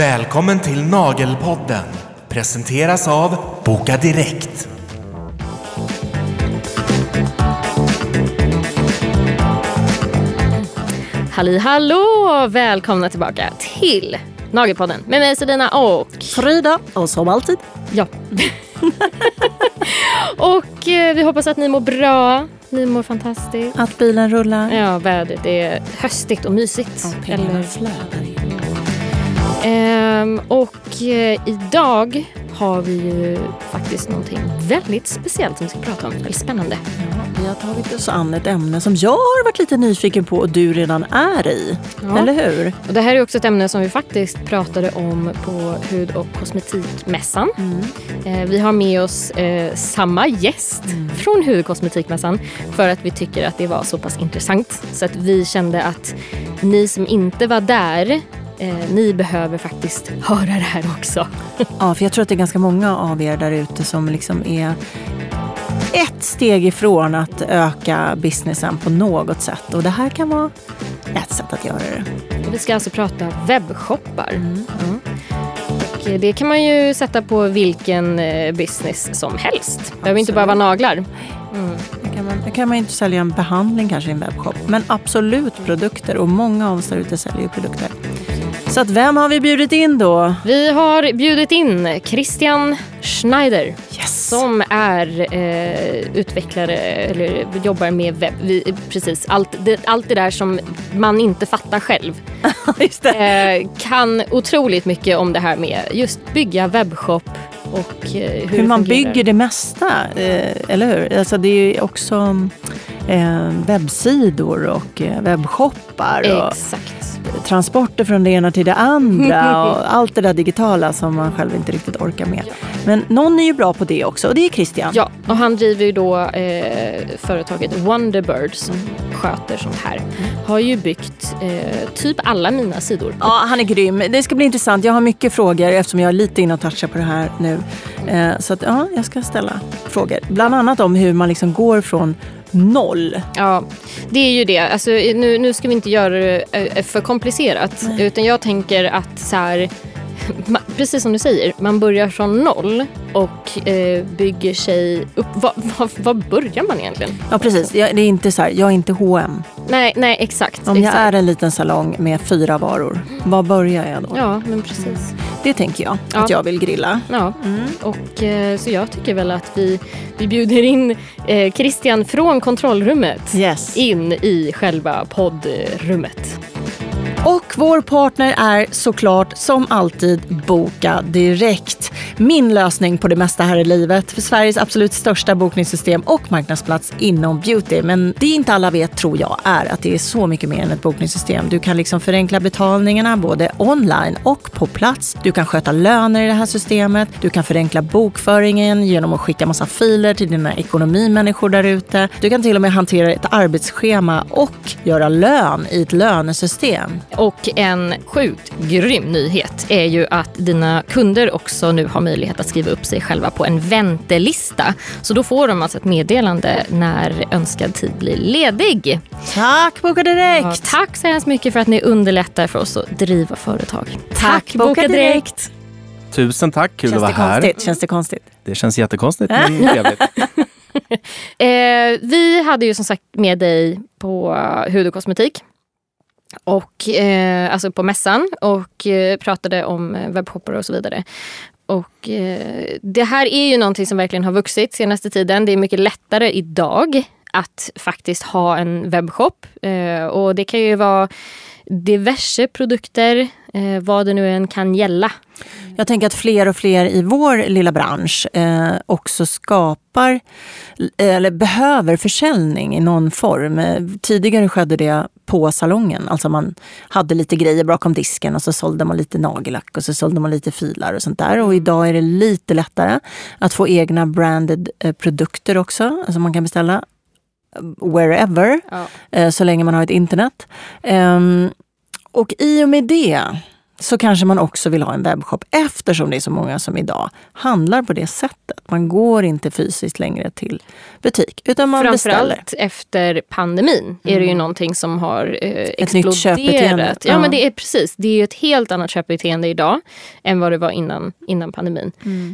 Välkommen till Nagelpodden. Presenteras av Boka Direkt. Halli hallå! Välkomna tillbaka till Nagelpodden med mig Selina och Frida, och som alltid. ja. och eh, vi hoppas att ni mår bra. Ni mår fantastiskt. Att bilen rullar. Ja, vädret är höstigt och mysigt. Och pengarna Eller- flödar in. Ehm, och eh, idag har vi ju faktiskt någonting väldigt speciellt som vi ska prata om. Väldigt spännande. Vi har tagit oss an ett ämne som jag har varit lite nyfiken på och du redan är i. Ja. Eller hur? Och det här är också ett ämne som vi faktiskt pratade om på hud och kosmetikmässan. Eh, vi har med oss eh, samma gäst från hud och kosmetikmässan för att vi tycker att det var så pass intressant. Så att vi kände att ni som inte var där, eh, ni behöver faktiskt höra det här också. Ja, för jag tror att det är ganska många av er där ute som liksom är ett steg ifrån att öka businessen på något sätt. Och det här kan vara ett sätt att göra det. Vi ska alltså prata webbshoppar. Ja. Och eh, det kan man ju sätta på vilken eh, business som helst. Det behöver inte bara vara naglar. Mm. Då kan man, då kan man inte sälja en behandling kanske i en webbshop. Men absolut produkter. Och många av oss där ute säljer ju produkter. Så att vem har vi bjudit in då? Vi har bjudit in Christian Schneider Yes! som är eh, utvecklare eller jobbar med webb. Vi, precis, allt det, allt det där som man inte fattar själv. Just. Eh, kan otroligt mycket om det här med just bygga webbshop och eh, hur, Hur man fungerar. bygger det mesta, eh, eller hur? Alltså det är ju också webbsidor och eh, webbshoppar och Exakt. transporter från det ena till det andra och allt det där digitala som man själv inte riktigt orkar med. Men någon är ju bra på det också och det är Christian. Ja, och han driver ju då eh, företaget Wonderbird som sköter sånt här. Har ju byggt eh, typ alla mina sidor. Ja, han är grym. Det ska bli intressant. Jag har mycket frågor eftersom jag är lite inne och touchar på det här nu. Eh, så att, ja, jag ska ställa frågor. Bland annat om hur man liksom går från noll. Ja, det är ju det. Alltså, nu, nu ska vi inte göra det eh, för komplicerat. Utan jag tänker att så här, precis som du säger, man börjar från noll och eh, bygger sig upp. Var, var, var börjar man egentligen? Ja, precis. Jag, det är inte så här, jag är inte H&M. Nej, nej exakt. Om jag exakt. är en liten salong med fyra varor, var börjar jag då? Ja, men precis. Det tänker jag Ja. att jag vill grilla. Ja, och eh, så jag tycker väl att vi, vi bjuder in eh, Christian från kontrollrummet Yes. in i själva poddrummet. Och vår partner är såklart som alltid Boka Direkt. Min lösning på det mesta här i livet för Sveriges absolut största bokningssystem och marknadsplats inom beauty. Men det inte alla vet tror jag är att det är så mycket mer än ett bokningssystem. Du kan liksom förenkla betalningarna både online och på plats. Du kan sköta löner i det här systemet. Du kan förenkla bokföringen genom att skicka massa filer till dina ekonomimänniskor där ute. Du kan till och med hantera ett arbetsschema och göra lön i ett lönesystem. Och en sjukt grym nyhet är ju att dina kunder också nu har möjlighet att skriva upp sig själva på en väntelista. Så då får de alltså ett meddelande när önskad tid blir ledig. Tack Boka Direkt! Ja, tack så hemskt mycket för att ni underlättar för oss att driva företag. Tack, Boka Direkt! Tusen tack, kul Känns att det vara här. konstigt? Känns det konstigt? Det känns jättekonstigt men trevligt. Eh, vi hade ju som sagt med dig på hud och kosmetik. Och, eh, alltså på mässan och eh, pratade om webbhoppare webbshoppar och så vidare. Och eh, det här är ju någonting som verkligen har vuxit senaste tiden. Det är mycket lättare idag att faktiskt ha en webbshop. Eh, och det kan ju vara diverse produkter, eh, vad det nu än kan gälla. Jag tänker att fler och fler i vår lilla bransch eh, också skapar eller behöver försäljning i någon form. Eh, Tidigare skedde det på salongen. Alltså man hade lite grejer bakom disken och så sålde man lite nagellack och så sålde man lite filar och sånt där. Och idag är det lite lättare att få egna branded eh, produkter också. Alltså man kan beställa wherever Ja. eh, så länge man har ett internet. Ehm, och i och med det så kanske man också vill ha en webbshop eftersom det är så många som idag handlar på det sättet. Man går inte fysiskt längre till butik utan man beställer. Framförallt efter pandemin är det ju någonting som har eh, Ett nytt köpbeteende. exploderat. Ja, Ja. men det är precis. Det är ju ett helt annat köpbeteende idag än vad det var innan, innan pandemin.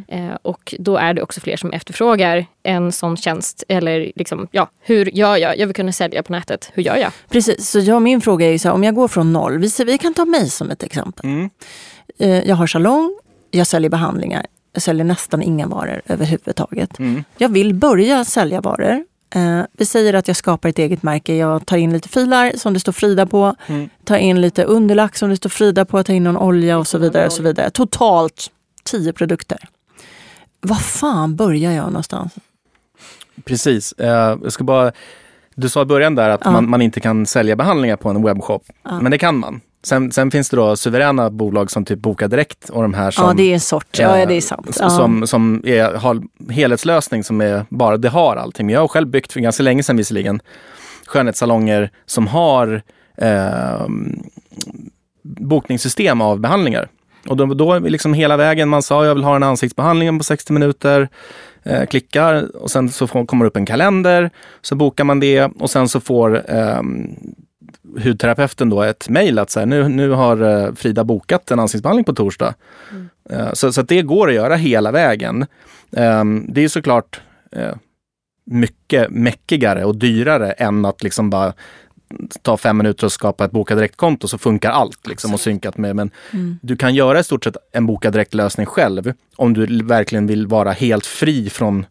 Eh, och då är det också fler som efterfrågar en sån tjänst. Eller liksom, ja, hur gör jag? Jag vill kunna sälja på nätet. Hur gör jag? Precis, så jag, min fråga är ju så här, om jag går från noll, vi, vi kan ta mig som ett exempel. Mm. Eh, Jag har salong, jag säljer behandlingar, jag säljer nästan inga varor överhuvudtaget. Mm. Jag vill börja sälja varor. Eh, vi säger att jag skapar ett eget märke. Jag tar in lite filar som det står Frida på. Mm. Tar in lite underlack som det står Frida på. Tar in någon olja och så vidare. Och så vidare. Totalt tio produkter. Var fan börjar jag någonstans? Precis. Eh, jag ska bara, du sa i början där att Ja. man, man inte kan sälja behandlingar på en webbshop. Ja. Men det kan man. Sen, sen finns det då suveräna bolag som typ Boka Direkt och de här som, ja, det är en sort. Ja, eh, det är sant. Ja. som, som är, har helhetslösning som är bara, det har allting. Men jag har själv byggt för ganska länge sedan visserligen skönhetssalonger som har eh, bokningssystem av behandlingar. Och då, då liksom hela vägen, man sa jag vill ha en ansiktsbehandling på 60 minuter, eh, klickar och sen så får, kommer det upp en kalender, så bokar man det och sen så får eh, hudterapeuten då ett mejl att så här, nu, nu har eh, Frida bokat en ansiktsbehandling på torsdag. Eh, så, så det går att göra hela vägen. Eh, det är såklart eh, mycket mäckigare och dyrare än att liksom bara ta fem minuter och skapa ett Boka Direkt-konto så funkar allt liksom och synkat med. Men Mm. du kan göra i stort sett en Boka Direkt-lösning själv om du verkligen vill vara helt fri från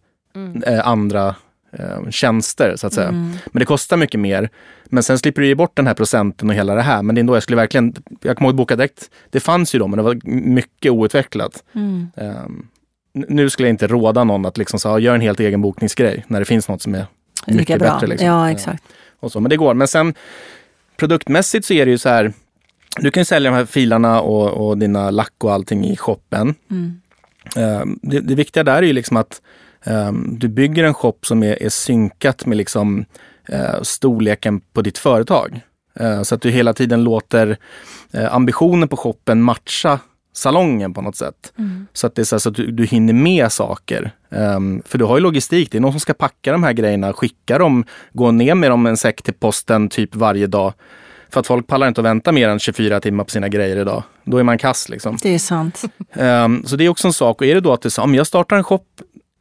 eh, andra eh, tjänster så att säga. Mm. Men det kostar mycket mer. Men sen slipper du ge bort den här procenten och hela det här. Men det är ändå, jag skulle verkligen, jag kommer ihåg Boka Direkt, det fanns ju då men det var mycket outvecklat. Mm. N- nu skulle jag inte råda någon att liksom så, gör en helt egen bokningsgrej när det finns något som är mycket bättre. Liksom. Ja, exakt. Och så. Men det går. Men sen produktmässigt så är det ju så här, du kan ju sälja de här filarna och, och dina lack och allting i shoppen. Mm. Ehm, det, det viktiga där är ju liksom att ehm, du bygger en shop som är, är synkat med liksom, eh, storleken på ditt företag. Eh, så att du hela tiden låter eh, ambitionen på shoppen matcha salongen på något sätt. Mm. Så att det är så, här, så att du, du hinner med saker. Ehm, för du har ju logistik, det är någon som ska packa de här grejerna, skicka dem, gå ner med dem en säck till posten typ varje dag. För att folk pallar inte att vänta mer än 24 timmar på sina grejer idag. Då är man kass liksom. Det är sant. Ehm, så det är också en sak. Och är det då att så, om jag startar en shop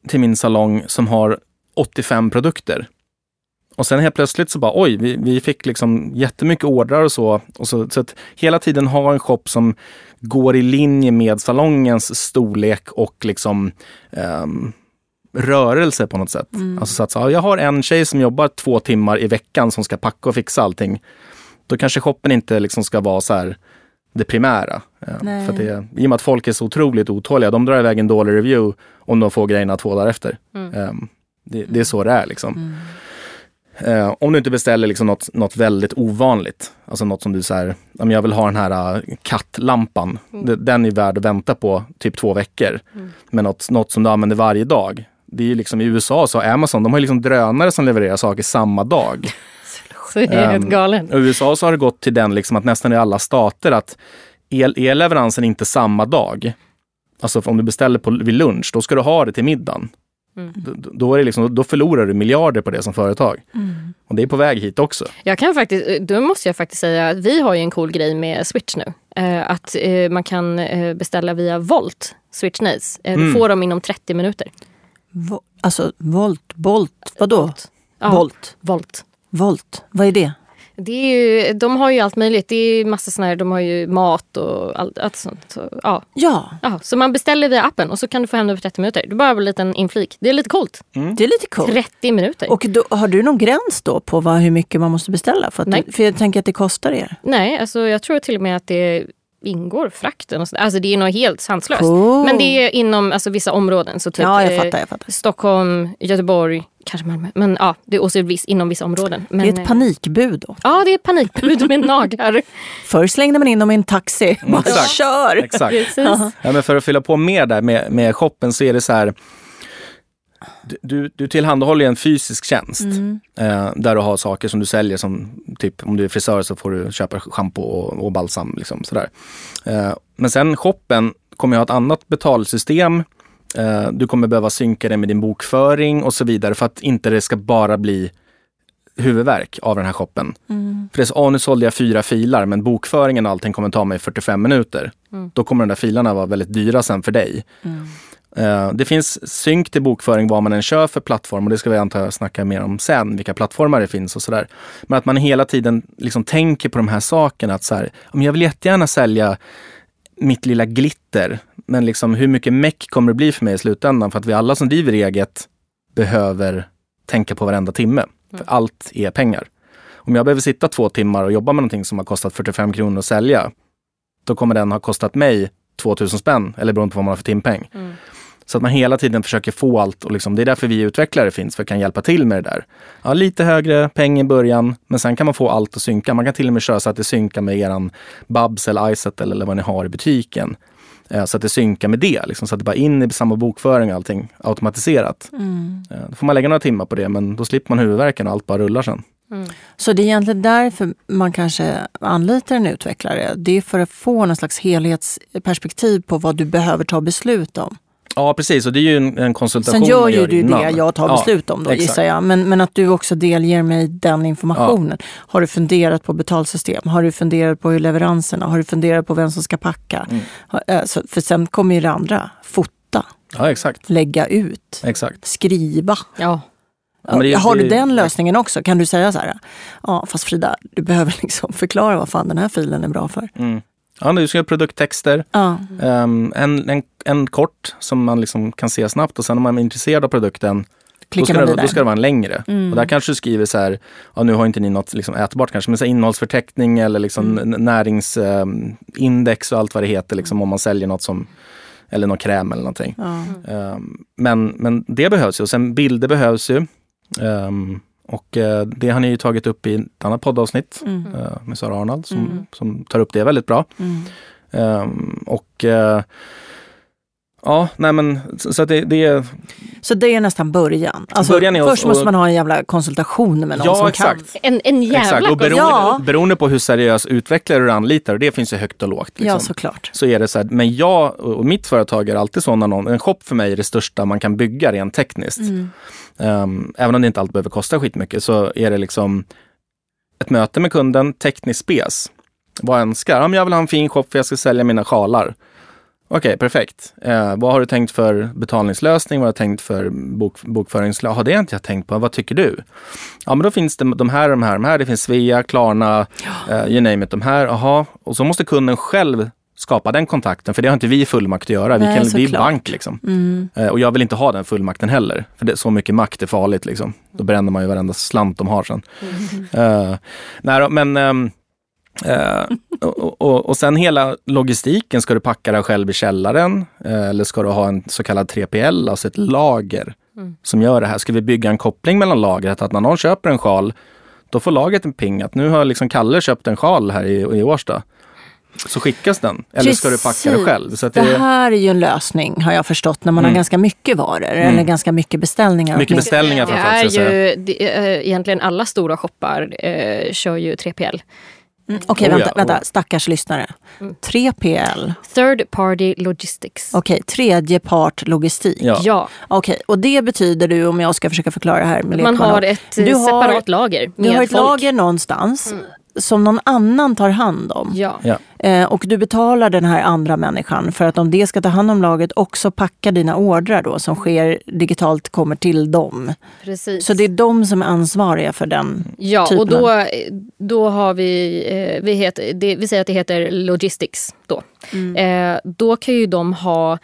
till min salong som har 85 produkter. Och sen helt plötsligt så bara oj, vi, vi fick liksom jättemycket ordrar och så. Och så, så att hela tiden ha en shop som går i linje med salongens storlek och liksom ehm, rörelse på något sätt. Alltså så att så, ja, jag har en tjej som jobbar två timmar i veckan som ska packa och fixa allting. Då kanske shoppen inte liksom ska vara så här det primära. Nej. För det, I och med att folk är så otroligt otåliga, de drar iväg en dålig review om de får grejerna två dagar efter. Ehm, det, det är så det är liksom. Eh, om du inte beställer liksom något, något väldigt ovanligt, alltså något som du säger, om jag vill ha den här uh, kattlampan, Det- den är värd att vänta på typ två veckor. Men något, något som du använder varje dag, det är ju liksom i USA så Amazon, de har liksom drönare som levererar saker samma dag. Så är jag helt Ehm, galen. I USA så har det gått till den liksom att nästan i alla stater att el, elleveransen är inte samma dag. Alltså om du beställer på, vid lunch, då ska du ha det till middagen. Då, då, är det liksom, då förlorar du miljarder på det som företag. Och det är på väg hit också. Jag kan faktiskt, då måste jag faktiskt säga att vi har ju en cool grej med Switch nu. Eh, att eh, man kan eh, beställa via Volt, Switch Nights. Eh, Mm. Du får dem inom 30 minuter. Vo- alltså, volt, bolt, vadå? Volt. Ja, Volt, Volt. volt, vad är det? Det är ju, de har ju allt möjligt. Det är massa såna här, de har ju mat och allt, allt sånt. Så, ja. Ja, Ja, så man beställer via appen och så kan du få hem det på 30 minuter. Det är bara en liten inflik. Det är lite coolt. det är lite coolt. 30 minuter. Och då, har du någon gräns då på vad, hur mycket man måste beställa? För, att Nej. du, för jag tänker att det kostar er. Nej, alltså jag tror till och med att det ingår frakten. Och så, alltså det är nog helt sanslöst. Cool. Men det är inom alltså, vissa områden. Så typ, ja, jag eh, fattar. Jag fattar. Stockholm, Göteborg, kanske Malmö. Men ja, det är också viss, inom vissa områden. Men, det är ett eh, panikbud då. Ja, det är ett panikbud med naglar. Förr slängde man in dem i en taxi. Bara exakt. kör! Exakt. Precis. Ja, men för att fylla på mer där med, med shoppen så är det så här. Du- Du, du tillhandahåller en fysisk tjänst Mm. eh, där du har saker som du säljer som typ om du är frisör så får du köpa schampo och, och balsam. Liksom, sådär. Eh, men sen shoppen kommer ha ett annat betalsystem. Eh, du kommer behöva synka det med din bokföring och så vidare för att inte det ska bara bli huvudverk av den här shoppen. För det är så, "Åh, nu sålde jag fyra filer men bokföringen och allting kommer ta mig 45 minuter. Då kommer de där filerna vara väldigt dyra sen för dig. Eh, Det finns synk till bokföring vad man än kör för plattform och det ska vi antar jag snacka mer om sen, vilka plattformar det finns och sådär. Men att man hela tiden liksom tänker på de här sakerna. Att så här, "Ja, men jag vill jättegärna sälja mitt lilla glitter, men liksom hur mycket meck kommer det bli för mig i slutändan? För att vi alla som driver eget behöver tänka på varenda timme. För allt är pengar. Om jag behöver sitta två timmar och jobba med någonting som har kostat 45 kronor att sälja, då kommer den ha kostat mig 2000 spänn, eller beroende på vad man har för timpeng. Så att man hela tiden försöker få allt och liksom, det är därför vi utvecklare finns, för att kan hjälpa till med det där. Ja, lite högre peng i början, men sen kan man få allt att synka. Man kan till och med köra så att det synkar med eran Babs eller Iset eller vad ni har i butiken. Eh, Så att det synkar med det, liksom, så att det bara in i samma bokföring och allting automatiserat. Eh, Då får man lägga några timmar på det, men då slipper man huvudvärken och allt bara rullar sen. Så det är egentligen därför man kanske anlitar en utvecklare. Det är för att få någon slags helhetsperspektiv på vad du behöver ta beslut om. Ja, precis. Och det är ju en, en konsultation Sen gör ju du innan. det jag tar Ja, beslut om då exakt. gissar jag. Men, men att du också delger mig den informationen. Har du funderat på betalsystem? Har du funderat på hur leveranserna? Har du funderat på vem som ska packa? Mm. Eh, för sen kommer ju det andra. Fota, Ja, exakt. lägga ut, exakt. skriva. Ja. Ja, men det- har du den lösningen också? Kan du säga så här, ja fast Frida, du behöver liksom förklara vad fan den här filen är bra för. Mm. Ja, du ska göra produkttexter. Ja. Ehm, en, en, en kort som man liksom kan se snabbt och sen om man är intresserad av produkten då ska, det, då ska det vara en längre. Mm. Och där kanske du skriver så här, ja nu har inte ni något liksom ätbart kanske, men så innehållsförteckning eller liksom Mm. näringsindex och allt vad det heter liksom, om man säljer något som, eller någon kräm eller någonting. Ja. Ehm, men, men det behövs ju och sen bilder behövs ju. Ehm, och eh, det har ni ju tagit upp i ett annat poddavsnitt Mm. eh, med Sara Arnold som, Mm. som tar upp det väldigt bra. Mm. Ehm, och eh, ja, nej men så, så att det, det är, Så det är nästan början. Alltså, Början är först måste och- man ha en jävla konsultation med någon Ja, som exakt. kan. En, en jävla exakt. Och beroende, Ja. beroende på hur seriös utvecklare du anlitar, och det finns ju högt och lågt. Liksom. Ja, såklart. så är det så här, men jag och mitt företag är alltid sådana, någon, en shop för mig är det största man kan bygga rent tekniskt. Mm. Ehm, även om det inte alltid behöver kosta skitmycket så är det liksom ett möte med kunden, tekniskt spes. Vad önskar? Ja, men jag vill ha en fin shop för jag ska sälja mina sjalar. Okej, perfekt. Eh, vad har du tänkt för betalningslösning? Vad har du tänkt för bok, bokföringslösning? Ja, det har inte jag tänkt på. Vad tycker du? Ja, men då finns det de här, de här, de här. Det finns Svea, Klarna, eh, you name it. De här, aha. Och så måste kunden själv skapa den kontakten, för det har inte vi fullmakt att göra. Vi, Nej, kan, vi är bank liksom. Mm. Eh, Och jag vill inte ha den fullmakten heller. För det, så mycket makt är farligt. Liksom. Då bränner man ju varenda slant de har sen. Eh, nej men... eh, och, och, och sen hela logistiken. Ska du packa den själv i källaren? Eh, eller ska du ha en så kallad 3PL, alltså ett lager som gör det här? Ska vi bygga en koppling mellan lagret? Att när någon köper en sjal, då får lagret en ping att nu har liksom Kalle köpt en sjal här i, i Årsta. Så skickas den. Eller ska du packa det Precis. själv? Så att Det det, här är ju en lösning har jag förstått när man Mm. har ganska mycket varor eller ganska mycket beställningar. mycket beställningar Det framförallt. är jag säga. ju, det, är, egentligen alla stora shoppar eh, kör ju 3PL. Mm. Okej, Oh vänta, ja, oh vänta, stackars lyssnare. 3PL, Third Party Logistics. okej, tredje part logistik. Ja. Ja, Okej, och det betyder du, om jag ska försöka förklara det här med man har ett Du har- separat lager med Du har ett folk. lager någonstans som någon annan tar hand om. Ja. Ja. Eh, och du betalar den här andra människan för att om det ska ta hand om lagret också packa dina ordrar då som sker digitalt kommer till dem. precis. Så det är de som är ansvariga för den Ja, typen och då, då har vi, eh, vi, heter, det, vi säger att det heter logistics då. Mm. Eh, då kan ju de ha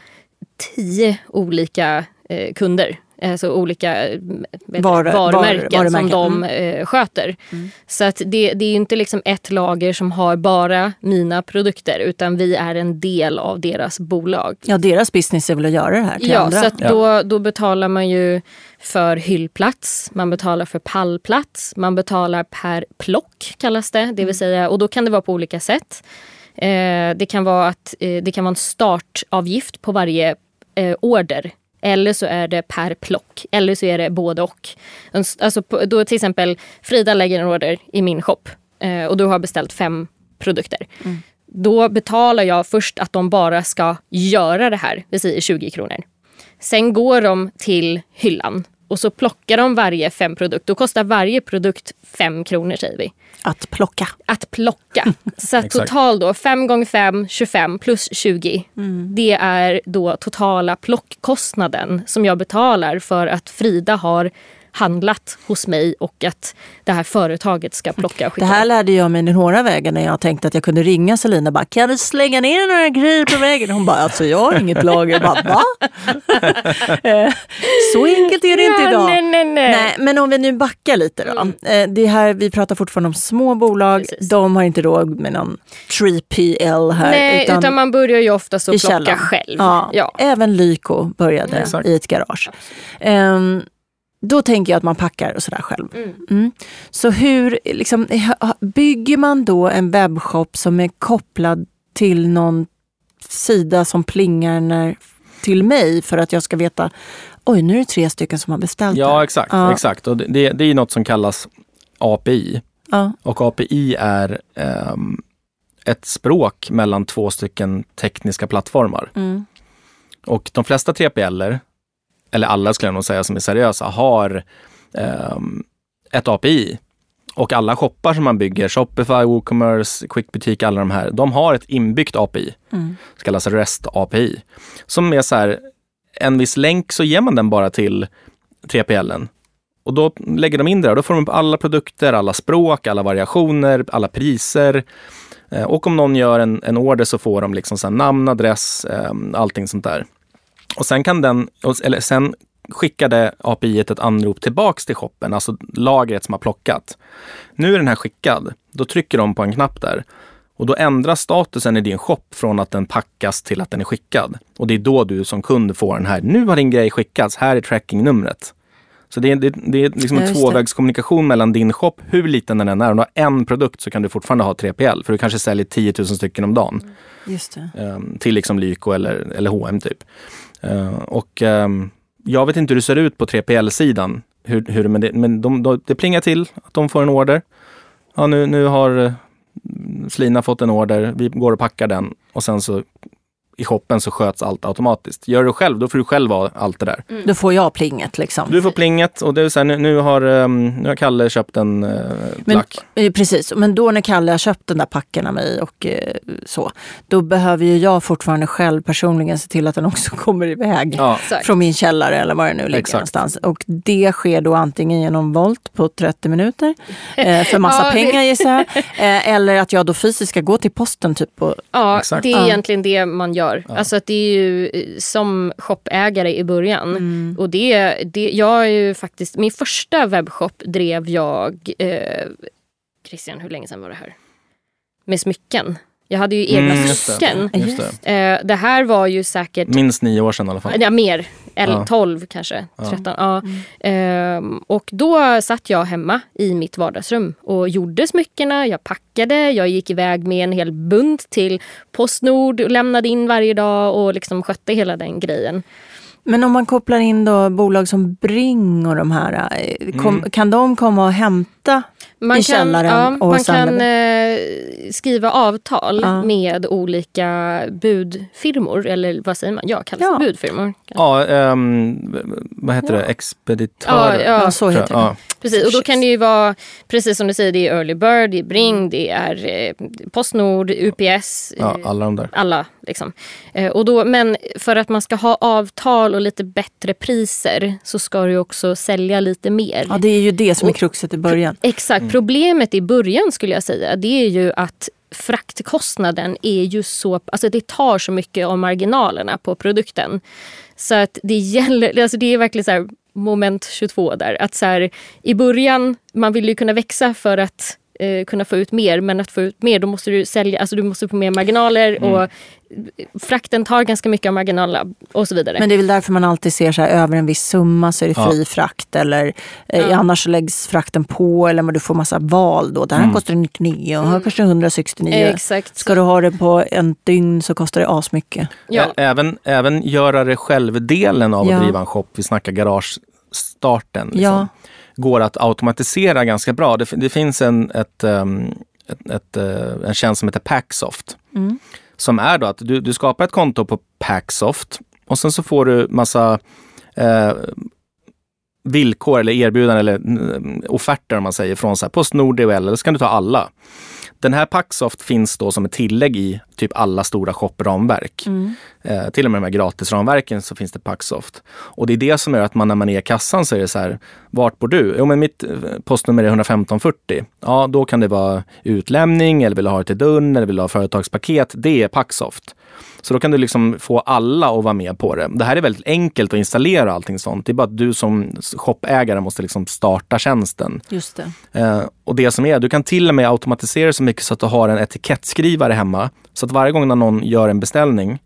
tio olika eh, kunder. Alltså olika eh, Var- var- varumärken, som de eh, sköter. Så att det, det är inte liksom ett lager som har bara mina produkter utan vi är en del av deras bolag. Ja, deras business är väl att göra det här till Ja, andra. så att då, då betalar man ju för hyllplats, man betalar för pallplats, man betalar per plock kallas det. Det vill säga, och då kan det vara på olika sätt. Eh, det, kan vara att, eh, det kan vara en startavgift på varje eh, order eller så är det per plock. Eller så är det både och. Alltså, då till exempel Frida lägger en order i min shop eh, och du har beställt fem produkter. Mm. Då betalar jag först att de bara ska göra det här, det säger 20 kronor. Sen går de till hyllan och så plockar de varje fem produkter. Då kostar varje produkt fem kronor säger vi. Att plocka. Att plocka. Så total då 5 gånger 5, 25 plus 20. Mm. Det är då totala plockkostnaden som jag betalar för att Frida har handlat hos mig och att det här företaget ska plocka och skicka. Det här lärde jag mig några vägar när jag tänkte att jag kunde ringa Selina bara kan du slänga ner några grejer på vägen? Hon bara alltså jag har inget lager. Jag bara, Va? Eh, så enkelt är det inte idag. Nej, nej, nej. nej, men om vi nu backar lite då. Mm. Eh, det här, vi pratar fortfarande om små bolag. Precis. De har inte råd med någon 3PL här. Nej, utan, utan man börjar ju oftast att plocka källan. själv. Ja, ja. Även Lyko började ja. i ett garage. Um, då tänker jag att man packar och sådär själv. Mm. Mm. Så hur liksom, bygger man då en webbshop som är kopplad till någon sida som plingar när, till mig för att jag ska veta oj nu är det tre stycken som har beställt. Ja exakt, ja. exakt. Och det, det är något som kallas API. Ja. Och API är um, ett språk mellan två stycken tekniska plattformar. Mm. Och de flesta 3PL eller alla skulle jag nog säga som är seriösa, har um, ett API. Och alla shoppar som man bygger, Shopify, WooCommerce, Quickbutik, alla de här, de har ett inbyggt API. Mm. Det kallas REST API. Som är så här, en viss länk så ger man den bara till 3PLen. Och då lägger de in det där. Då får de upp alla produkter, alla språk, alla variationer, alla priser. Eh, och om någon gör en, en order så får de liksom så namn, adress, ehm, allting sånt där. Och sen kan den, eller sen skickade API ett anrop tillbaks till shoppen, alltså lagret som har plockat. Nu är den här skickad. Då trycker de på en knapp där och då ändras statusen i din shop från att den packas till att den är skickad. Och det är då du som kund får den här, nu har din grej skickats, här är trackingnumret. Så det är, det, det är liksom en tvåvägskommunikation mellan din shop, hur liten den än är. Om du har en produkt så kan du fortfarande ha 3PL, för du kanske säljer 10 000 stycken om dagen. Um, till liksom Lyko eller, eller H&M typ. Eh, och um, jag vet inte hur det ser ut på 3PL-sidan. Hur, hur, men det, men de, de, det plingar till att de får en order. Ja, nu, nu har eh, Slina fått en order. Vi går och packar den och sen så i shoppen så sköts allt automatiskt. Gör du själv, då får du själv ha allt det där. Mm. Då får jag plinget liksom. Du får plinget och det är så här, nu, nu, har, um, nu har Kalle köpt en uh, plack. Men, eh, precis, men då när Kalle har köpt den där packen av mig och uh, så, då behöver ju jag fortfarande själv personligen se till att den också kommer iväg ja. från min källare eller var det nu ligger Exakt. någonstans. Och det sker då antingen genom volt på 30 minuter eh, för massa ja, pengar gissar jag. Eh, eller att jag då fysiskt ska gå till posten typ. Och, ja, Exakt. det är egentligen det man gör gör. Ja. Alltså att det är ju eh, som shoppägare i början. Mm. Och det, det, jag är ju faktiskt, min första webbshop drev jag, eh, Christian hur länge sedan var det här? Med smycken. Jag hade ju egna mm, smycken. Det. Eh, det här var ju säkert... Minst nio år sedan i alla fall. Ja, mer. Eller ja. 12 kanske, 13. Ja. ja. Mm. Eh, och då satt jag hemma i mitt vardagsrum och gjorde smyckena, jag packade, jag gick iväg med en hel bunt till Postnord och lämnade in varje dag och liksom skötte hela den grejen. Men om man kopplar in då bolag som Bring och de här, eh, kom, mm. kan de komma och hämta man i kan, källaren? Ja, och man kan eh, skriva avtal ja. med olika budfirmor, eller vad säger man? Ja, kallas ja. budfirmor? Ja, um, vad heter det? Expeditörer? Ja, ja, så heter det. Precis, och då kan det ju vara, precis som du säger, det är Early Bird, det är Bring, det är eh, Postnord, UPS. Ja, eh, alla de där. Alla, liksom. Eh, och då, men för att man ska ha avtal och lite bättre priser så ska du också sälja lite mer. Ja, det är ju det som är kruxet i början. Exakt. Mm. Problemet i början skulle jag säga, det är ju att fraktkostnaden är ju så, alltså det tar så mycket av marginalerna på produkten. Så att det gäller, alltså det är verkligen så här, moment 22 där. Att så här, I början, man vill ju kunna växa för att eh, kunna få ut mer. Men att få ut mer då måste du sälja, alltså du måste få mer marginaler. Mm. Och frakten tar ganska mycket av marginalerna och så vidare. Men det är väl därför man alltid ser så här, över en viss summa så är det fri Ja. frakt eller eh, Ja. annars så läggs frakten på eller men du får massa val då. Det här Mm. kostar 99 och här kostar 169. Exakt. Ska du ha det på en dygn så kostar det asmycket. ja. Även, även göra det själv-delen av Ja. att driva en shop, vi snackar garagestarten, liksom, Ja. går att automatisera ganska bra. Det, det finns en, ett, ehm, ett, ett, eh, en tjänst som heter Packsoft. Mm. Som är då att du, du skapar ett konto på Packsoft och sen så får du massa eh, villkor eller erbjudanden eller mm, offerter om man säger från så här, Postnord, DHL, eller så kan du ta alla. Den här Packsoft finns då som ett tillägg i typ alla stora shop-ramverk. Eh, till och med de här gratisramverken så finns det Packsoft. Och det är det som gör att man när man är i kassan så är det så här, vart bor du? Jo men mitt eh, postnummer är 11540. Ja, då kan det vara utlämning eller vill ha det till dörren eller vill ha företagspaket. Det är Packsoft. Så då kan du liksom få alla att vara med på det. Det här är väldigt enkelt att installera allting sånt. Det är bara att du som shoppägare måste liksom starta tjänsten. Just det. Eh, och det som är, du kan till och med automatisera så mycket så att du har en etikettskrivare hemma. Så att varje gång när någon gör en beställning,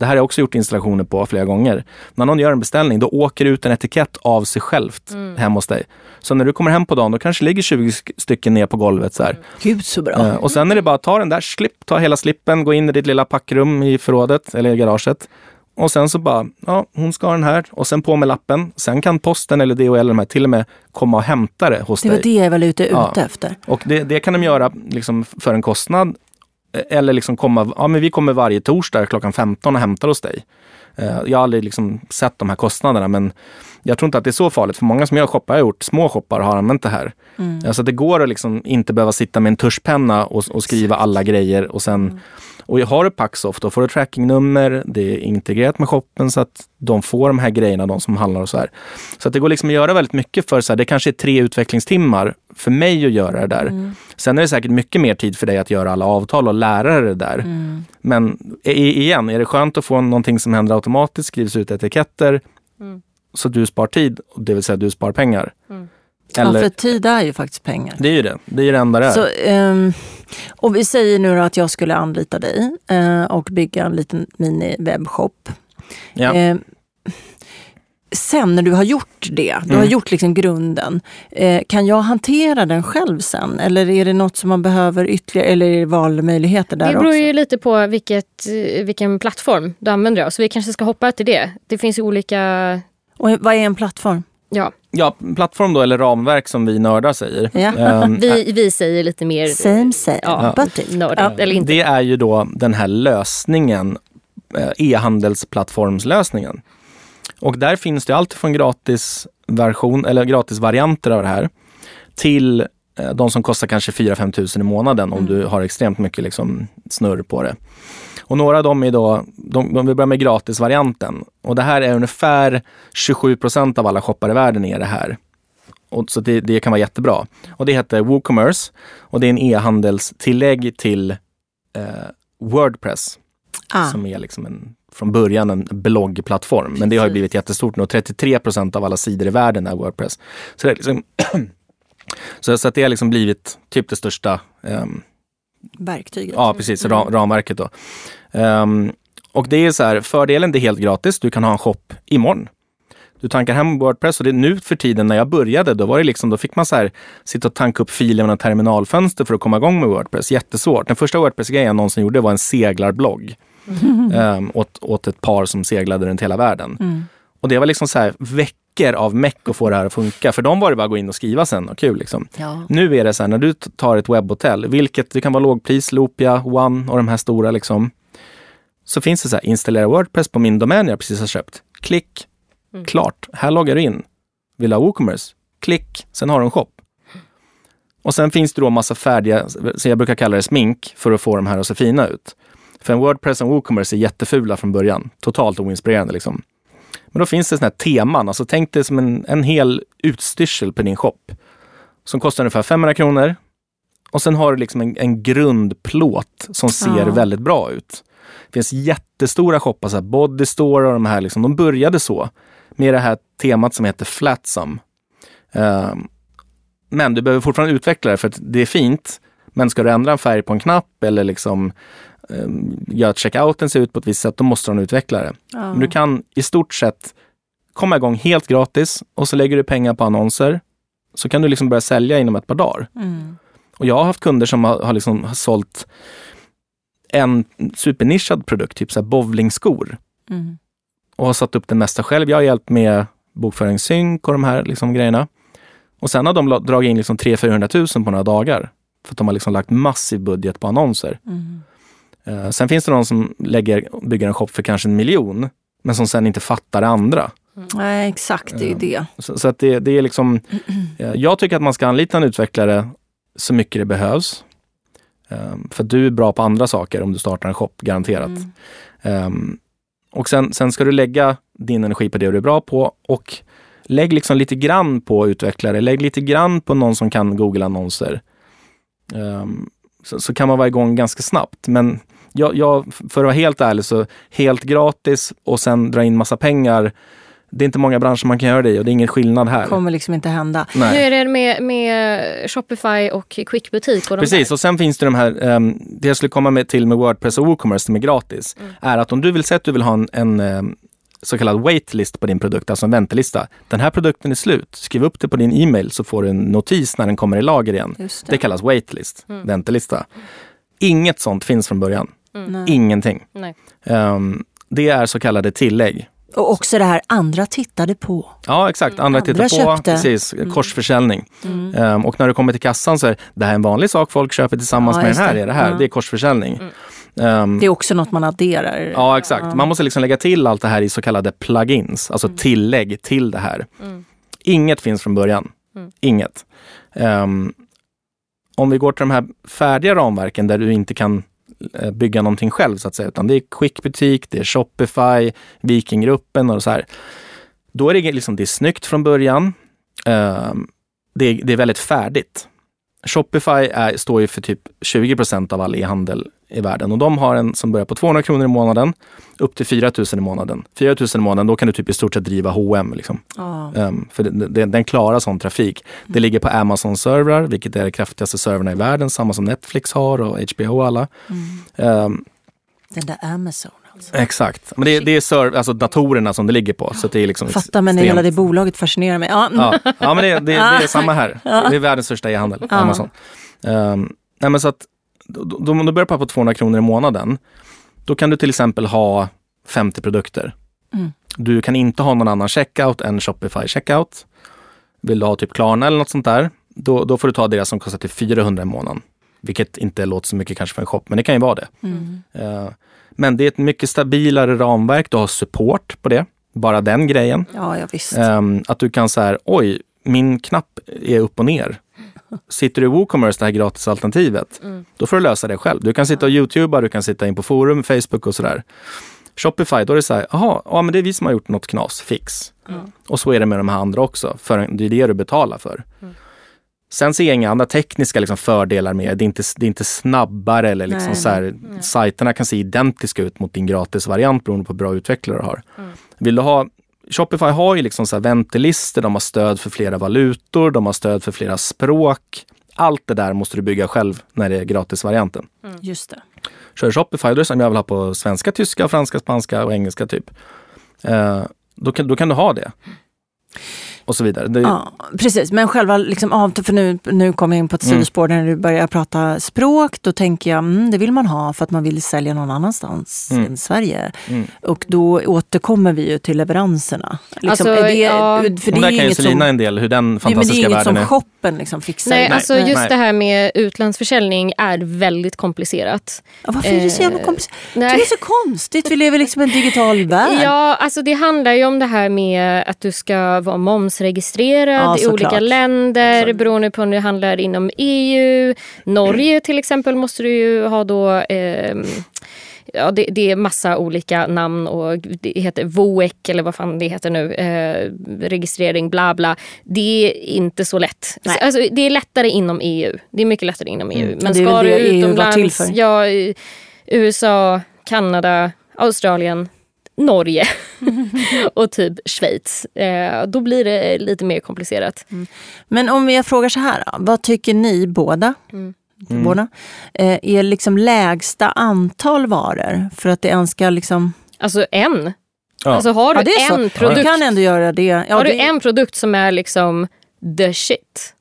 det här har jag också gjort installationer på flera gånger. När någon gör en beställning, då åker det ut en etikett av sig självt hem hos dig. Så när du kommer hem på dagen, då kanske ligger 20 sk- stycken ner på golvet så här. Gud så bra. Eh, och sen är det bara att ta den där, slipp, ta hela slippen, gå in i ditt lilla packrum i förrådet eller i garaget. Och sen så bara, ja, hon ska ha den här och sen på med lappen. Sen kan posten eller DHL eller de här till och med komma och hämta det hos Det dig. var det jag var ute ute Ja. efter. Och det, det kan de göra liksom för en kostnad. Eh, Eller liksom komma, ja men vi kommer varje torsdag klockan 15 och hämtar hos dig. Eh, Jag har aldrig liksom sett de här kostnaderna men jag tror inte att det är så farligt. För många som jag shoppar har gjort, små shoppar, har använt det här. Alltså det går att liksom inte behöva sitta med en tuschpenna och, och skriva alla grejer och sen och har du Packsoft då får du trackingnummer, det är integrerat med shoppen så att de får de här grejerna, de som handlar och så här. Så att det går liksom att göra väldigt mycket för så här, det kanske är tre utvecklingstimmar för mig att göra det där. Sen är det säkert mycket mer tid för dig att göra alla avtal och lära dig det där. Men i- igen, är det skönt att få någonting som händer automatiskt, skrivs ut etiketter så du spar tid, och det vill säga du spar pengar. Ja, Eller, för tid är ju faktiskt pengar. det är ju det, det är ju det enda det är. Så, ehm, och vi säger nu då att jag skulle anlita dig eh, och bygga en liten mini-webbshop. ja. Ehm, sen när du har gjort det, du har Mm. gjort liksom grunden, eh, kan jag hantera den själv sen? Eller är det något som man behöver ytterligare, eller är det valmöjligheter där Det beror också? ju lite på vilket, eh, vilken plattform du använder dig av. Så vi kanske ska hoppa till det. Det finns ju olika... Och vad är en plattform? Ja, ja, plattform då, eller ramverk som vi nördar säger. Ja. Ehm, vi, vi säger lite mer Same same, Ja. but it. nördigt. Eller inte. Det är ju då den här lösningen, eh, e-handelsplattformslösningen. Och där finns det allt från gratis version eller gratis varianter av det här till eh, de som kostar kanske 4-5 tusen i månaden om du har extremt mycket liksom snurr på det. Och några av dem är då, de, de vill börja med gratisvarianten. Och det här är ungefär 27 procent av alla shoppar i världen är det här. Och så det, det kan vara jättebra. Och det heter WooCommerce och det är en e-handelstillägg till eh, Wordpress Ah. som är liksom en, från början en bloggplattform. Men det har ju blivit jättestort nu och 33 procent av alla sidor i världen är Wordpress. Så det, är liksom så, så att det har liksom blivit typ det största ehm, Verktyget. Ja, precis. Ram, ramverket då. Ehm, och det är så här, fördelen det är helt gratis. Du kan ha en shop imorgon. Du tankar hem Wordpress och det är nu för tiden när jag började, då var det liksom, då fick man så här sitta och tanka upp filer med terminalfönster för att komma igång med Wordpress. Jättesvårt. Den första Wordpress-grejen jag någonsin gjorde var en seglarblogg. ehm, åt, åt ett par som seglade runt hela världen. Och det var liksom så här veckor av meck att få det här att funka. För dem var det bara att gå in och skriva sen och kul liksom. Ja. Nu är det så här, när du tar ett webbhotell, vilket det kan vara lågpris, Loopia, One och de här stora liksom. Så finns det så här, installera Wordpress på min domän jag precis har köpt. Klick, klart. Här loggar du in. Vill du ha WooCommerce? Klick, sen har du en shop. Och sen finns det då massa färdiga, så jag brukar kalla det smink, för att få de här att se fina ut. För en Wordpress och WooCommerce är jättefula från början. Totalt oinspirerande liksom. Men då finns det såna här teman, alltså tänk dig som en, en hel utstyrsel på din shop. Som kostar ungefär 500 kronor. Och sen har du liksom en, en grundplåt som ser Ja. väldigt bra ut. Det finns jättestora shoppar, så här Body Store och de här, liksom, de började så. Med det här temat som heter Flatsum. Ehm, men du behöver fortfarande utveckla det för att det är fint. Men ska du ändra en färg på en knapp eller liksom eh, göra att checkouten ser ut på ett visst sätt, då måste du ha en utvecklare. Ja. Men du kan i stort sett komma igång helt gratis och så lägger du pengar på annonser. Så kan du liksom börja sälja inom ett par dagar. Mm. Och jag har haft kunder som har, har, liksom, har sålt en supernischad produkt, typ så här bowlingskor. Mm. Och har satt upp det mesta själv. Jag har hjälpt med bokföringssynk och de här liksom, grejerna. Och sen har de dragit in liksom 300-400 000 på några dagar. För att de har liksom lagt massiv budget på annonser. Mm. Eh, sen finns det någon som lägger, bygger en shop för kanske en miljon. Men som sen inte fattar det andra. Nej, exakt. Det är ju det. Så, så att det, det är liksom, eh, jag tycker att man ska anlita en utvecklare så mycket det behövs. För du är bra på andra saker om du startar en shop, garanterat. Mm. Um, och sen, sen ska du lägga din energi på det du är bra på och lägg liksom lite grann på utvecklare. Lägg lite grann på någon som kan Google-annonser. Um, så, så kan man vara igång ganska snabbt. Men jag, jag, för att vara helt ärlig, så helt gratis och sen dra in massa pengar. Det är inte många branscher man kan göra det i och det är ingen skillnad här. kommer liksom inte hända. Hur Nej. är det med, med Shopify och Quick-butik? Och Precis, där? och sen finns det de här, um, det jag skulle komma med till med Wordpress och WooCommerce som är gratis, är att om du vill säga att du vill ha en, en em, så kallad waitlist på din produkt, alltså en väntelista. Den här produkten är slut. Skriv upp det på din e-mail så får du en notis när den kommer i lager igen. Just Det det. kallas waitlist, väntelista. Inget sånt finns från början. Nej. Ingenting. Nej. Ehm, det är så kallade tillägg. Och också det här andra tittade på. Ja, exakt. Andra Andra tittar på. köpte. Precis, Mm. korsförsäljning. Ehm, och när du kommer till kassan så är det här är en vanlig sak folk köper tillsammans Ja, med den här. det. Är det här. Ja. Det är korsförsäljning. Ehm, Det är också något man adderar. Ja, exakt. Man måste liksom lägga till allt det här i så kallade plugins, alltså tillägg till det här. Inget finns från början. Inget. Ehm, om vi går till de här färdiga ramverken där du inte kan Eh, bygga någonting själv så att säga, utan det är Quickbutik, det är Shopify, Vikinggruppen och så här. Då är det liksom, det är snyggt från början. Ehm, det, är, det är väldigt färdigt. Shopify är, står ju för typ 20% av all e-handel i världen och de har en som börjar på 200 kronor i månaden upp till 4 000 i månaden. 4 000 i månaden, då kan du typ i stort sett driva H&M liksom. Ja. Um, för det, det, den klarar sån trafik. Det ligger på Amazon-servrar, vilket är de kraftigaste servrarna i världen, samma som Netflix har och HBO och alla. Um, Den där Amazon exakt. Men det, det är serv, alltså datorerna som det ligger på. Så det är liksom Fattar men hela det bolaget fascinerar mig. Ja. Ja, ja men det, det, det är samma här. Det är världens största e-handel, Amazon. Um, nej, men så att, då, om du börjar på 200 kronor i månaden, då kan du till exempel ha 50 produkter. Mm. Du kan inte ha någon annan checkout än Shopify checkout. Vill du ha typ Klarna eller något sånt där, då, då får du ta deras som kostar till 400 i månaden. Vilket inte låter så mycket kanske för en shop, men det kan ju vara det. Mm. Eh, men det är ett mycket stabilare ramverk. Du har support på det. Bara den grejen. ja, ja visst. Ehm, att du kan säga, oj, min knapp är upp och ner. Sitter du i WooCommerce, det här gratisalternativet, då får du lösa det själv. Du kan sitta och youtuba, du kan sitta in på forum, Facebook och sådär. Shopify, då är det så här, jaha, ja men det är vi som har gjort något knas, fix. Och så är det med de här andra också, för det är det du betalar för. Sen ser jag inga andra tekniska liksom, fördelar med det. Är inte, det är inte snabbare eller liksom Nej. så här, sajterna kan se identiska ut mot din gratisvariant beroende på hur bra utvecklare du har. Vill du ha Shopify har ju liksom så här väntelistor, de har stöd för flera valutor, de har stöd för flera språk. Allt det där måste du bygga själv när det är gratisvarianten. Just det. Kör Shopify, då är det som jag vill ha på svenska, tyska, franska, spanska och engelska typ. Eh, då, kan, då kan du ha det. Och så vidare. Det, Ja, precis, men själva liksom av, för nu, nu kommer jag in på ett Mm. sidospår när du börjar prata språk. Då tänker jag, mm, det vill man ha för att man vill sälja någon annanstans Mm. än Sverige. Mm. Och då återkommer vi ju till leveranserna. Liksom, Alltså, är det, ja. för det där är kan ju Selina en del, hur den det, men det är fantastiska inget som världen är. shoppen liksom fixar. Nej, alltså nej. just Nej. det här med utlandsförsäljning är väldigt komplicerat. Ja, varför är det så jävla Eh, kompis? Det är så konstigt, vi lever liksom i en digital värld. Ja, alltså det handlar ju om det här med att du ska vara momsregistrerad Ja, i olika länder Exakt. beroende på om du handlar inom EU. Norge till exempel måste du ju ha då ehm, Ja, det, det är massa olika namn och det heter VOEC eller vad fan det heter nu. Eh, registrering, bla bla. Det är inte så lätt. Nej. Alltså, det är lättare inom EU. Det är mycket lättare inom EU. Men Det är ska du EU till utomlands, ja, USA, Kanada, Australien, Norge och typ Schweiz. Eh, då blir det lite mer komplicerat. Men om jag frågar så här, vad tycker ni båda? Mm. båda, eh, är liksom lägsta antal varor för att det ens ska liksom... Alltså en. Ja. Alltså har du Ja, det är så. en Du produkt, kan ändå göra det. Ja, har du det, en produkt som är liksom the shit,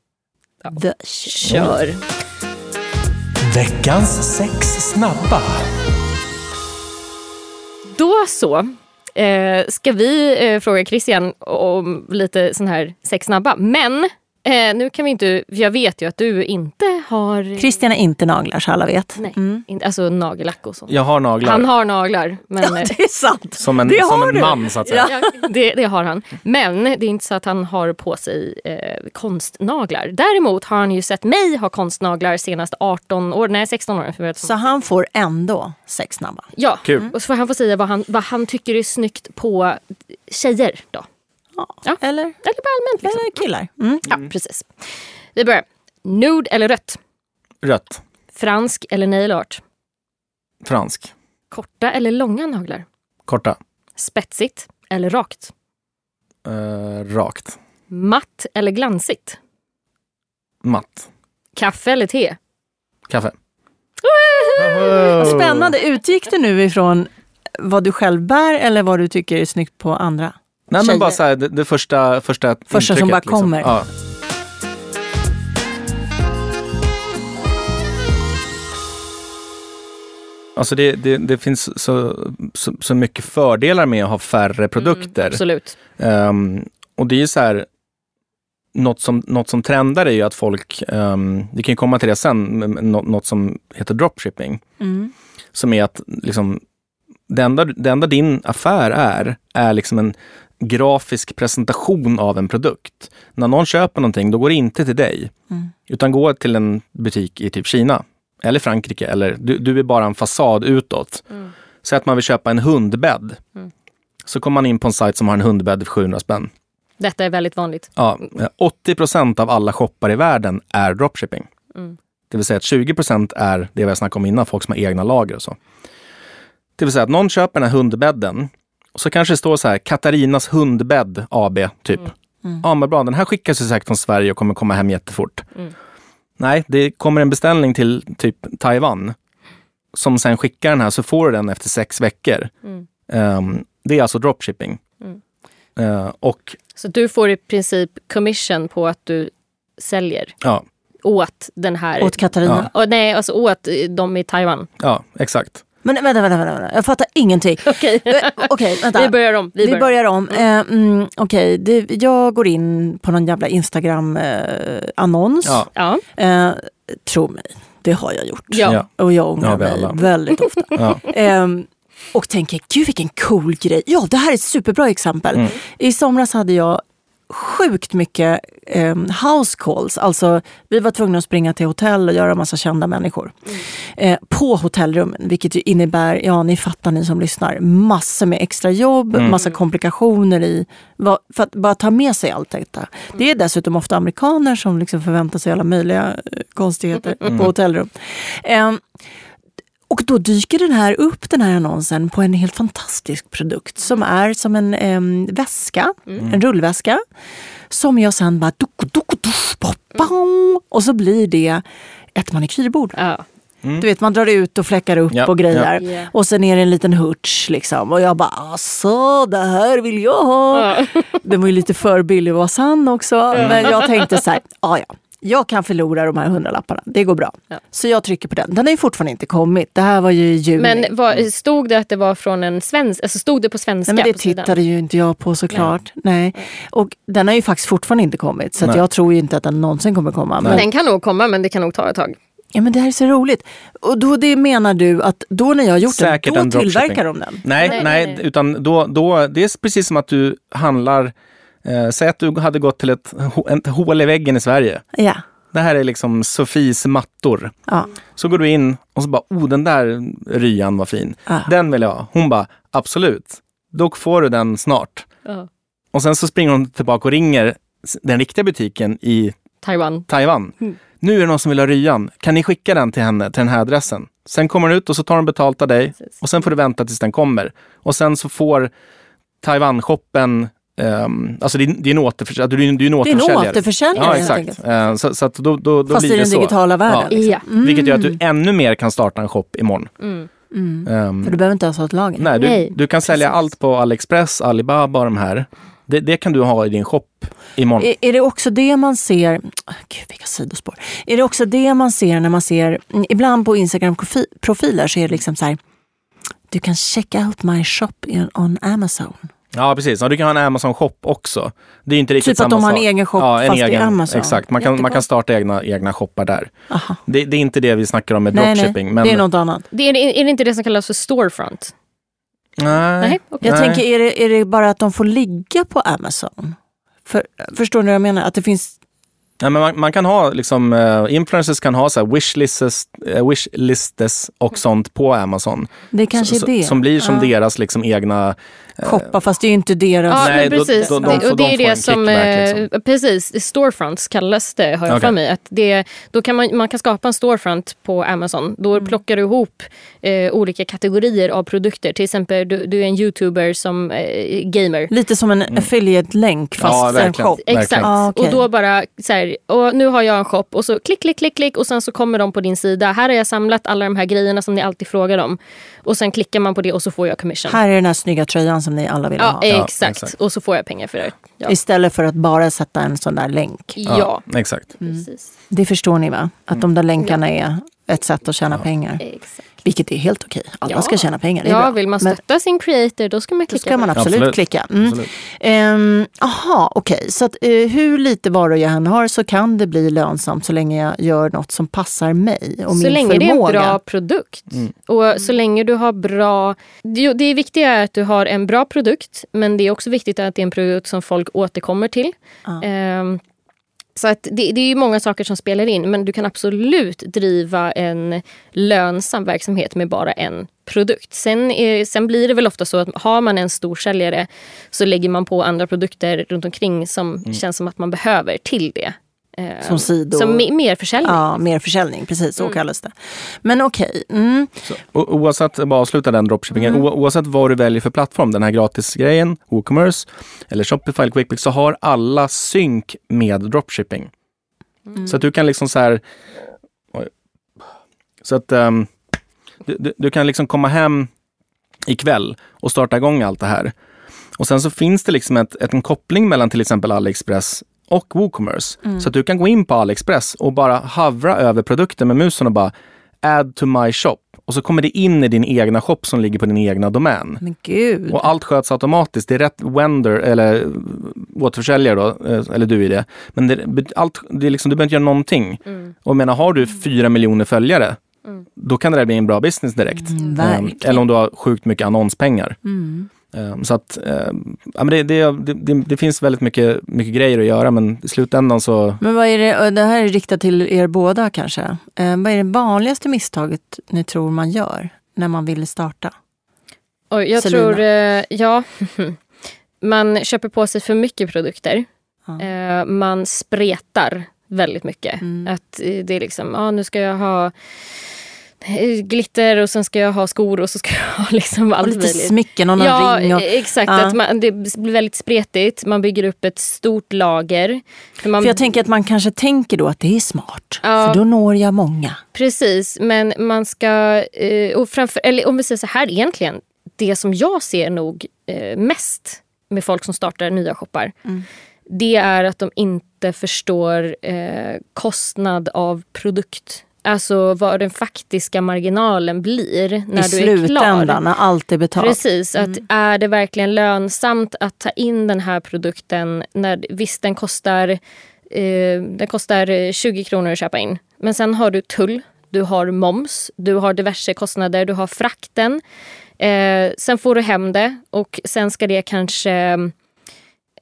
the kör. Veckans sex snabba. Då så. Eh, ska vi eh, fråga Christian om lite sån här sex snabba. Men eh, nu kan vi inte, jag vet ju att du inte har... Christian är inte naglar så alla vet. Nej, Mm. inte, alltså nagellack och sånt. Jag har naglar. Han har naglar. Men, Ja, det är sant. som en, det som har en man så att säga. Ja. Det, det har han. Men det är inte så att han har på sig eh, konstnaglar. Däremot har han ju sett mig ha konstnaglar senast 18 år, nej 16 år. För jag Så han får ändå sex snabba. ja, Kul. och så får han få säga vad han, vad han tycker är snyggt på tjejer då. Ja. Eller, Eller bara allmänt liksom. eller killar. Mm. Ja, precis. Vi börjar. Nude eller rött? Rött. Fransk eller nail art? Fransk. Korta eller långa naglar? Korta. Spetsigt eller rakt? Eh, rakt. Matt eller glansigt? Matt. Kaffe eller te? Kaffe. Vad Spännande. Utgick det nu ifrån vad du själv bär eller vad du tycker är snyggt på andra? Nej Tjejer. men bara så här, det, det första, första Första som bara kommer. Ja. Alltså det, det, det finns så, så, så mycket fördelar med att ha färre produkter. Absolut. Ehm, och det är ju så här, något som, något som trendar är ju att folk, um, vi kan ju komma till det sen, men- men nå- något som heter dropshipping. Mm. Som är att liksom, det, enda, det enda din affär är, är liksom en grafisk presentation av en produkt. När någon köper någonting, då går det inte till dig. Mm. Utan går till en butik i typ Kina eller Frankrike. Eller du, du är bara en fasad utåt. Mm. Säg att man vill köpa en hundbädd. Mm. Så kommer man in på en sajt som har en hundbädd för 700 spänn. Detta är väldigt vanligt. Ja, eh, 80 procent av alla shoppar i världen är dropshipping. Mm. Det vill säga att 20 procent är det vi har snackat om innan, folk som har egna lager och så. Det vill säga att någon köper den här hundbädden och så kanske det står så här Katarinas hundbädd AB, typ. Mm. Ja, men bra, den här skickas ju säkert från Sverige och kommer komma hem jättefort. Mm. Nej, det kommer en beställning till typ Taiwan som sen skickar den här så får du den efter sex veckor. Mm. Ehm, det är alltså dropshipping. Mm. Eh, och Så du får i princip commission på att du säljer ja, åt den här... Åt Katarina. Och, nej, alltså åt de i Taiwan. ja, exakt. Men vänta, vänta, vänta, vänta. jag fattar ingenting. Okej, Eh, Okej, vänta. vi börjar om. Vi Vi börjar. börjar om. Eh, mm, Okej, det- jag går in på någon jävla Instagram-annons. Ja, Ja. Eh, tro mig, det har jag gjort. Ja. ja. Och jag Ja, ångrar vi mig väldigt ofta. ja. Ehm, och tänker, gud vilken cool grej. Ja, det här är ett superbra exempel. Mm. I somras hade jag sjukt mycket um, house calls. Alltså, vi var tvungna att springa till hotell och göra massa kända människor. Eh, på hotellrummen, vilket ju innebär, ja ni fattar ni som lyssnar, massor med extra jobb, Mm. massa komplikationer i, för att bara ta med sig allt detta. Det är dessutom ofta amerikaner som liksom förväntar sig alla möjliga eh, konstigheter på hotellrum. Ehm, och då dyker den här upp, den här annonsen, på en helt fantastisk produkt som är som en em, väska, en rullväska. Som jag sen bara... Duk, duk, duk, pop, pam, och så blir det ett manikyrbord. Ja. Du vet, man drar ut och fläckar upp Ja, och grejer. ja. Ja. Och sen är det en liten hurts liksom. Och jag bara, alltså det här vill jag ha. Ja. Den var ju lite för billig att vara sann också. Men jag tänkte så här, ja ja. Jag kan förlora de här hundralapparna, det går bra. Ja. Så jag trycker på den. Den har ju fortfarande inte kommit. Det här var ju i juni. Men vad, stod det att det var från en svensk, alltså stod det på svenska? Nej, men det på sidan? tittade ju inte jag på såklart. Nej. Och den har ju faktiskt fortfarande inte kommit. Så att Nej. jag tror ju inte att den någonsin kommer komma. Men, Den kan nog komma men det kan nog ta ett tag. ja, men det här är så roligt. Och då det menar du att då när jag har gjort Säkert den, en då tillverkar de den? Nej, Nej, nej, nej, nej. utan då, då, det är precis som att du handlar, eh, säg att du hade gått till ett, ett hål i väggen i Sverige. Ja. Det här är liksom Sofies mattor. ja. Så går du in och så bara, oh den där ryan var fin. Ah. Den vill jag ha. Hon bara, absolut. Då får du den snart. Ja. Och sen så springer hon tillbaka och ringer den riktiga butiken i Taiwan. Taiwan. Nu är det någon som vill ha ryan. Kan ni skicka den till henne, till den här adressen? Sen kommer den ut och så tar de betalt av dig Precis. och sen får du vänta tills den kommer. Och sen så får Taiwan-shoppen ehm, alltså det, är- det är en återförsäljare. Du, är- du är en Det är en återförsäljare. återförsäljare Ja, helt exakt. enkelt. Eh, Så, så att då, då, då Fast blir i det den så. digitala världen. Ja. Liksom. Ja. Vilket gör att du ännu mer kan starta en shop imorgon. Mm. Ehm, För du behöver inte ens ha ett lager. nej, du, Nej, du kan sälja precis. allt på AliExpress, Alibaba och de här. Det, det kan du ha i din shop imorgon. Är, är det också det man ser, gud vilka sidospår. Är det också det man ser när man ser, mm, ibland på Instagram-profiler så är det liksom så här, du kan check out my shop on Amazon. Ja, precis. Ja, du kan ha en Amazon-shop också. Det är inte riktigt Typ att samma de har en sak. egen shop ja, en fast i egen, Amazon. Exakt, man kan, man kan starta egna, egna shoppar där. Aha. Det, det är inte det vi snackar om med Nej, dropshipping. nej, men, det är något annat. Det är, är det inte det som kallas för storefront? Nej. Nej, okej. Jag Nej. tänker, är det, är det bara att de får ligga på Amazon? För, förstår ni vad jag menar? Att det finns, Nej, men man, man kan ha, liksom, eh, influencers kan ha så här wishlists, uh, wishlistes och sånt på Amazon. det kanske så, är det. Som blir som Ja. deras liksom, egna... Shoppa, fast det är ju inte deras. Ja, Nej, men då- precis. då- de och det de är det som, eh, liksom. precis, storefronts kallas det har jag Okej. för mig. Att det, då kan man, man kan skapa en storefront på Amazon. Då Mm. plockar du ihop eh, olika kategorier av produkter. Till exempel du, du är en youtuber som eh, gamer. Lite som en affiliate-länk fast Ja, en verkligen. shop. Exakt. Ah, okej. Och då bara så här, och nu har jag en shop och så klick, klick, klick, klick och sen så kommer de på din sida. Här har jag samlat alla de här grejerna som ni alltid frågar om. Och sen klickar man på det och så får jag commission. Här är den här snygga tröjan som ni alla vill ja, ha. Ja, exakt. exakt. Och så får jag pengar för det. Ja, Istället för att bara sätta en sån där länk. ja. Exakt. precis. Det förstår ni va? Att de där länkarna är ett sätt att tjäna pengar. Exakt. Vilket är helt okej. Alla Ja. ska tjäna pengar. Ja, bra. vill man Men stötta sin creator då ska man då klicka ska man absolut, Absolut. klicka. Mm. Absolut. Ehm, aha, okej. Så att, eh, hur lite varor jag än har så kan det bli lönsamt så länge jag gör något som passar mig och min Så länge det är en förmåga. bra produkt. Mm. Och så länge du har bra... Det, det viktiga är att du har en bra produkt men det är också viktigt att det är en produkt som folk återkommer till. Ja. Ehm, så att det, det är ju många saker som spelar in men du kan absolut driva en lönsam verksamhet med bara en produkt. Sen, är, sen blir det väl ofta så att har man en stor säljare så lägger man på andra produkter runt omkring som känns som att man behöver till det. Ehm, Som sidor. Som me- mer försäljning. Ja, mer försäljning. Precis, så Mm. kallas det. Men okej. Mm. Så, o- oavsett, bara avsluta den dropshippingen, o- oavsett vad du väljer för plattform, den här gratisgrejen, WooCommerce eller Shopify eller QuickBooks, så har alla synk med dropshipping. Så att du kan liksom så här... Oj. Så att ehm, du, du, du kan liksom komma hem ikväll och starta igång allt det här. Och sen så finns det liksom ett, ett, en koppling mellan till exempel AliExpress och WooCommerce. Så att du kan gå in på AliExpress och bara havra över produkten med musen och bara add to my shop. Och så kommer det in i din egna shop som ligger på din egna domän. Men gud. Och allt sköts automatiskt. Det är rätt vendor, eller eh, återförsäljare då, eh, eller du är det. Men det, allt, det är liksom, du behöver inte göra någonting. Och jag menar, har du fyra miljoner följare, då kan det där bli en bra business direkt. Mm, Eh, verkligen. Eller om du har sjukt mycket annonspengar. Mm. Eh, Så att, eh, ja, men det, det, det, det finns väldigt mycket, mycket grejer att göra men i slutändan så Men vad är det, det här är riktat till er båda kanske. Eh, vad är det vanligaste misstaget ni tror man gör när man vill starta? Oj, jag Selina. tror, eh, ja. Man köper på sig för mycket produkter. Ja. Man spretar väldigt mycket. Mm. Att eh, det är liksom, ja nu ska jag ha glitter och sen ska jag ha skor och så ska jag ha liksom Och allt lite möjligt. smycken och någon Ja, ring. Och, exakt. Ja. Att man, det blir väldigt spretigt. Man bygger upp ett stort lager. För man, för jag tänker att man kanske tänker då att det är smart. Ja. För då når jag många. Precis, men man ska... Eh, och framför, eller om vi säger så här egentligen. Det som jag ser nog eh, mest med folk som startar nya shoppar. Mm. Det är att de inte förstår eh, kostnad av produkt. Alltså vad den faktiska marginalen blir när I du är klar. slutändan, när allt är betalt. Precis, att är det verkligen lönsamt att ta in den här produkten? När, visst, den kostar, eh, den kostar eh, 20 kronor att köpa in. Men sen har du tull, du har moms, du har diverse kostnader, du har frakten. Eh, sen får du hem det och sen ska det kanske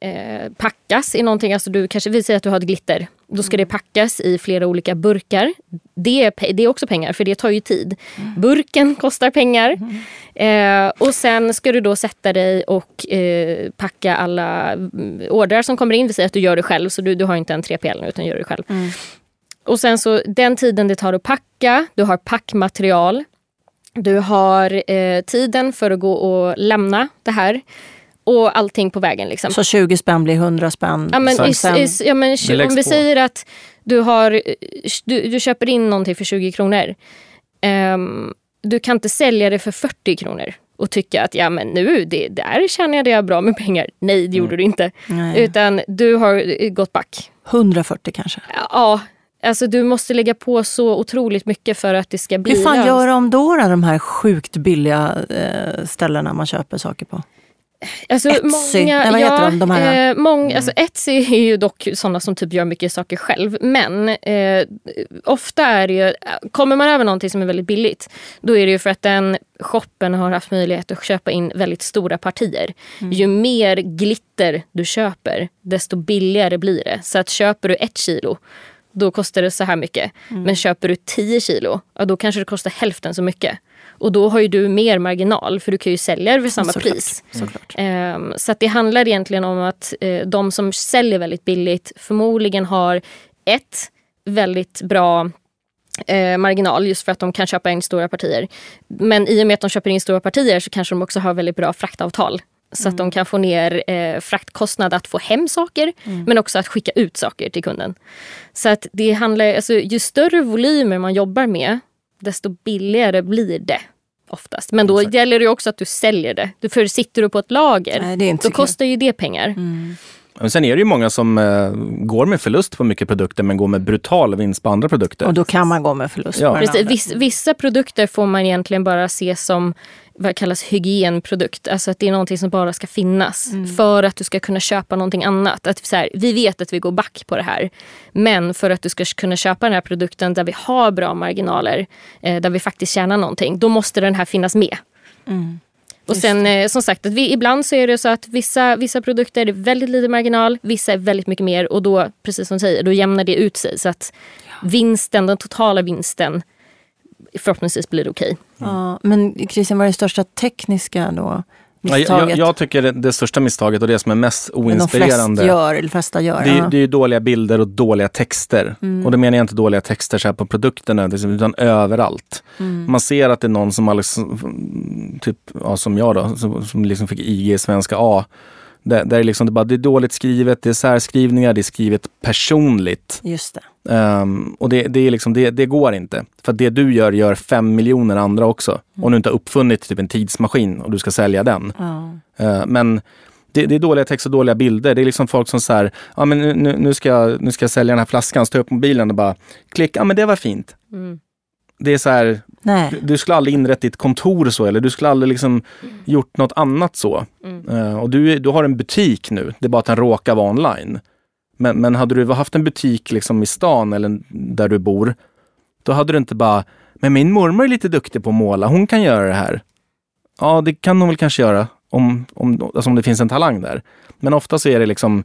eh, packas i någonting. Alltså du kanske, vi säger att du har ett glitter. Då ska det packas i flera olika burkar. Det är, det är också pengar, för det tar ju tid. Burken kostar pengar. Eh, och sen ska du då sätta dig och eh, packa alla mm, ordrar som kommer in. Vi säger att du gör det själv, så du, du har inte en 3PL nu, utan gör det själv. Mm. Och sen så den tiden det tar att packa, du har packmaterial. Du har eh, tiden för att gå och lämna det här. Och allting på vägen. Liksom. Så 20 spänn blir 100 spänn. Ja, men, is, is, ja, men, om vi på. säger att du, har, du, du köper in någonting för 20 kronor. Ehm, du kan inte sälja det för 40 kronor och tycka att ja, men nu, det, där tjänade jag bra med pengar. Nej, det gjorde Mm. du inte. Nej. Utan du har eh, gått back. 140 kanske. Ja, alltså du måste lägga på så otroligt mycket för att det ska bli Hur fan lönsamt. gör de då, då de här sjukt billiga eh, ställena man köper saker på? Alltså, Etsy. Nej, vad heter de, de här? Eh, mång, alltså Etsy är ju dock sådana som typ gör mycket saker själv. Men eh, ofta är det ju, kommer man över någonting som är väldigt billigt, då är det ju för att den shoppen har haft möjlighet att köpa in väldigt stora partier. Ju mer glitter du köper, desto billigare blir det. Så att köper du ett kilo, då kostar det så här mycket. Men köper du 10 kilo, ja, då kanske det kostar hälften så mycket. Och då har ju du mer marginal för du kan ju sälja det för samma Såklart. pris. Såklart. Ehm, så det handlar egentligen om att eh, de som säljer väldigt billigt förmodligen har ett väldigt bra eh, marginal just för att de kan köpa in stora partier. Men i och med att de köper in stora partier så kanske de också har väldigt bra fraktavtal. Så att de kan få ner eh, fraktkostnad att få hem saker men också att skicka ut saker till kunden. Så att det handlar, alltså, ju större volymer man jobbar med desto billigare blir det oftast. Men då gäller det också att du säljer det. Du- För sitter du på ett lager Nej, då kostar ju det pengar. Men sen är det ju många som eh, går med förlust på mycket produkter men går med brutal vinst på andra produkter. Och då kan man gå med förlust Ja. på Precis, vissa produkter får man egentligen bara se som vad kallas hygienprodukt. Alltså att det är någonting som bara ska finnas för att du ska kunna köpa någonting annat. Att så här, vi vet att vi går back på det här. Men för att du ska kunna köpa den här produkten där vi har bra marginaler, eh, där vi faktiskt tjänar någonting, då måste den här finnas med. Och sen eh, som sagt, att vi, ibland så är det så att vissa, vissa produkter är väldigt lite marginal, vissa är väldigt mycket mer och då, precis som du säger, då jämnar det ut sig. Så att vinsten, den totala vinsten förhoppningsvis blir okej. Ja, men Christian, vad är det största tekniska då? Ja, jag, Misstaget? jag, jag tycker det, det största misstaget och det som är mest men de flesta oinspirerande gör, eller de flesta gör. Det är, ja. det är ju dåliga bilder och dåliga texter. Och då menar jag inte dåliga texter så här på produkterna, utan överallt. Man ser att det är någon som liksom, typ, ja, som jag då, som, som liksom fick IG i svenska A. Där, där är liksom det, bara, det är dåligt skrivet, det är särskrivningar, det är skrivet personligt. Just det. Ehm, och det, det, är liksom, det, det går inte. För det du gör, gör fem miljoner andra också. Om du inte har uppfunnit typ en tidsmaskin och du ska sälja den. Ja. Eh, Men det, det är dåliga text och dåliga bilder. Det är liksom folk som säger, ja men nu, nu, ska jag, nu ska jag sälja den här flaskan, så tar jag upp mobilen och bara klick, ja men det var fint. Det är så här, Nej. du, du skulle aldrig inrett ditt kontor så eller du skulle aldrig liksom gjort något annat så. Eh, och du, du har en butik nu, det är bara att den råkar vara online. Men, men hade du haft en butik liksom i stan eller där du bor, då hade du inte bara, men min mormor är lite duktig på att måla, hon kan göra det här. Ja, det kan hon väl kanske göra om, om, alltså om det finns en talang där. Men ofta så är det liksom,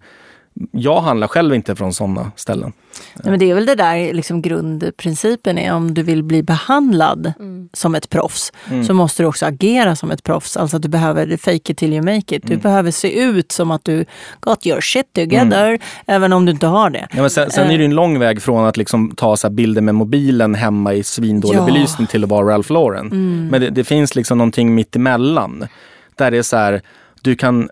jag handlar själv inte från sådana ställen. Nej, men det är väl det där liksom grundprincipen är om du vill bli behandlad som ett proffs så måste du också agera som ett proffs. Alltså att du behöver fake it till you make it. Du behöver se ut som att du got your shit together även om du inte har det. Ja, men sen, sen är det ju en lång väg från att liksom ta så här bilder med mobilen hemma i svindålig Ja. belysning till att vara Ralph Lauren. Men det, det finns liksom någonting mitt emellan. Där det är så här, du kan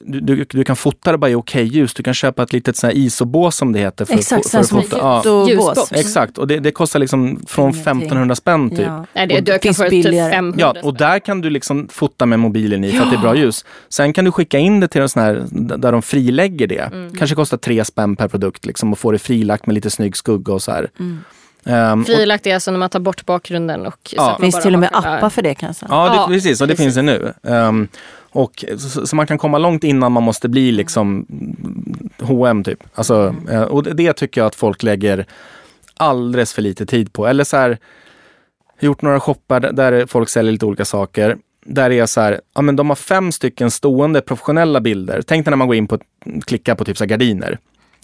du, du, du kan fota det bara i okej ljus. Du kan köpa ett litet sån här ISO-bås som det heter. För, Exakt, för, för som att fota. Ja. Ljusbox. exakt, och det, det kostar liksom från Ingenting. 1500 spänn typ. Ja. Nej, det, Och du kan finns få typ billigare. 500 Ja, och där kan du liksom fota med mobilen i för att det är bra ljus. Sen kan du skicka in det till en sån här där de frilägger det. Kanske kostar tre spänn per produkt liksom och få det frilagt med lite snygg skugga och så här. Ehm, och, Frilagt är alltså när man tar bort bakgrunden. Och så att man finns bara till och med appar för det kan jag säga. ja, det, Ja, precis. Och det precis. finns det nu. Ehm, och, så, så man kan komma långt innan man måste bli liksom H&M typ. Alltså, eh, och det, det tycker jag att folk lägger alldeles för lite tid på. Eller så här, gjort några shoppar där- folk säljer lite olika saker. Där är så här, ja men de har fem stycken stående professionella bilder. Tänk dig när man går in på, klickar på typ så gardiner.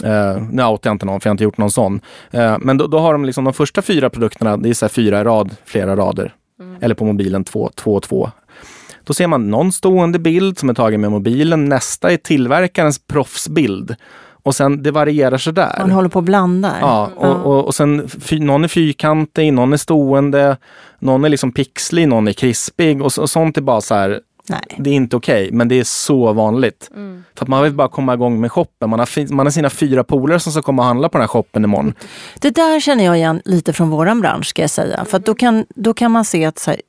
Uh, nu outar jag inte någon för jag har inte gjort någon sån. Eh, men då, då har de liksom de första fyra produkterna, det är så fyra i rad, flera rader. Eller på mobilen två, två, två. Då ser man någon stående bild som är tagen med mobilen. Nästa är tillverkarens proffsbild. Och sen det varierar sådär. Man håller på och blandar. Ja, och, och, och sen fy, någon är fyrkantig, någon är stående, någon är liksom pixlig, någon är krispig och, så, och sånt är bara så här. Nej. Det är inte okej, men det är så vanligt. Mm. För att man vill bara komma igång med shoppen. Man har, man har sina fyra polare som ska komma och handla på den här shoppen imorgon. Det där känner jag igen lite från våran bransch ska jag säga. För att då, kan, då kan man se att så här,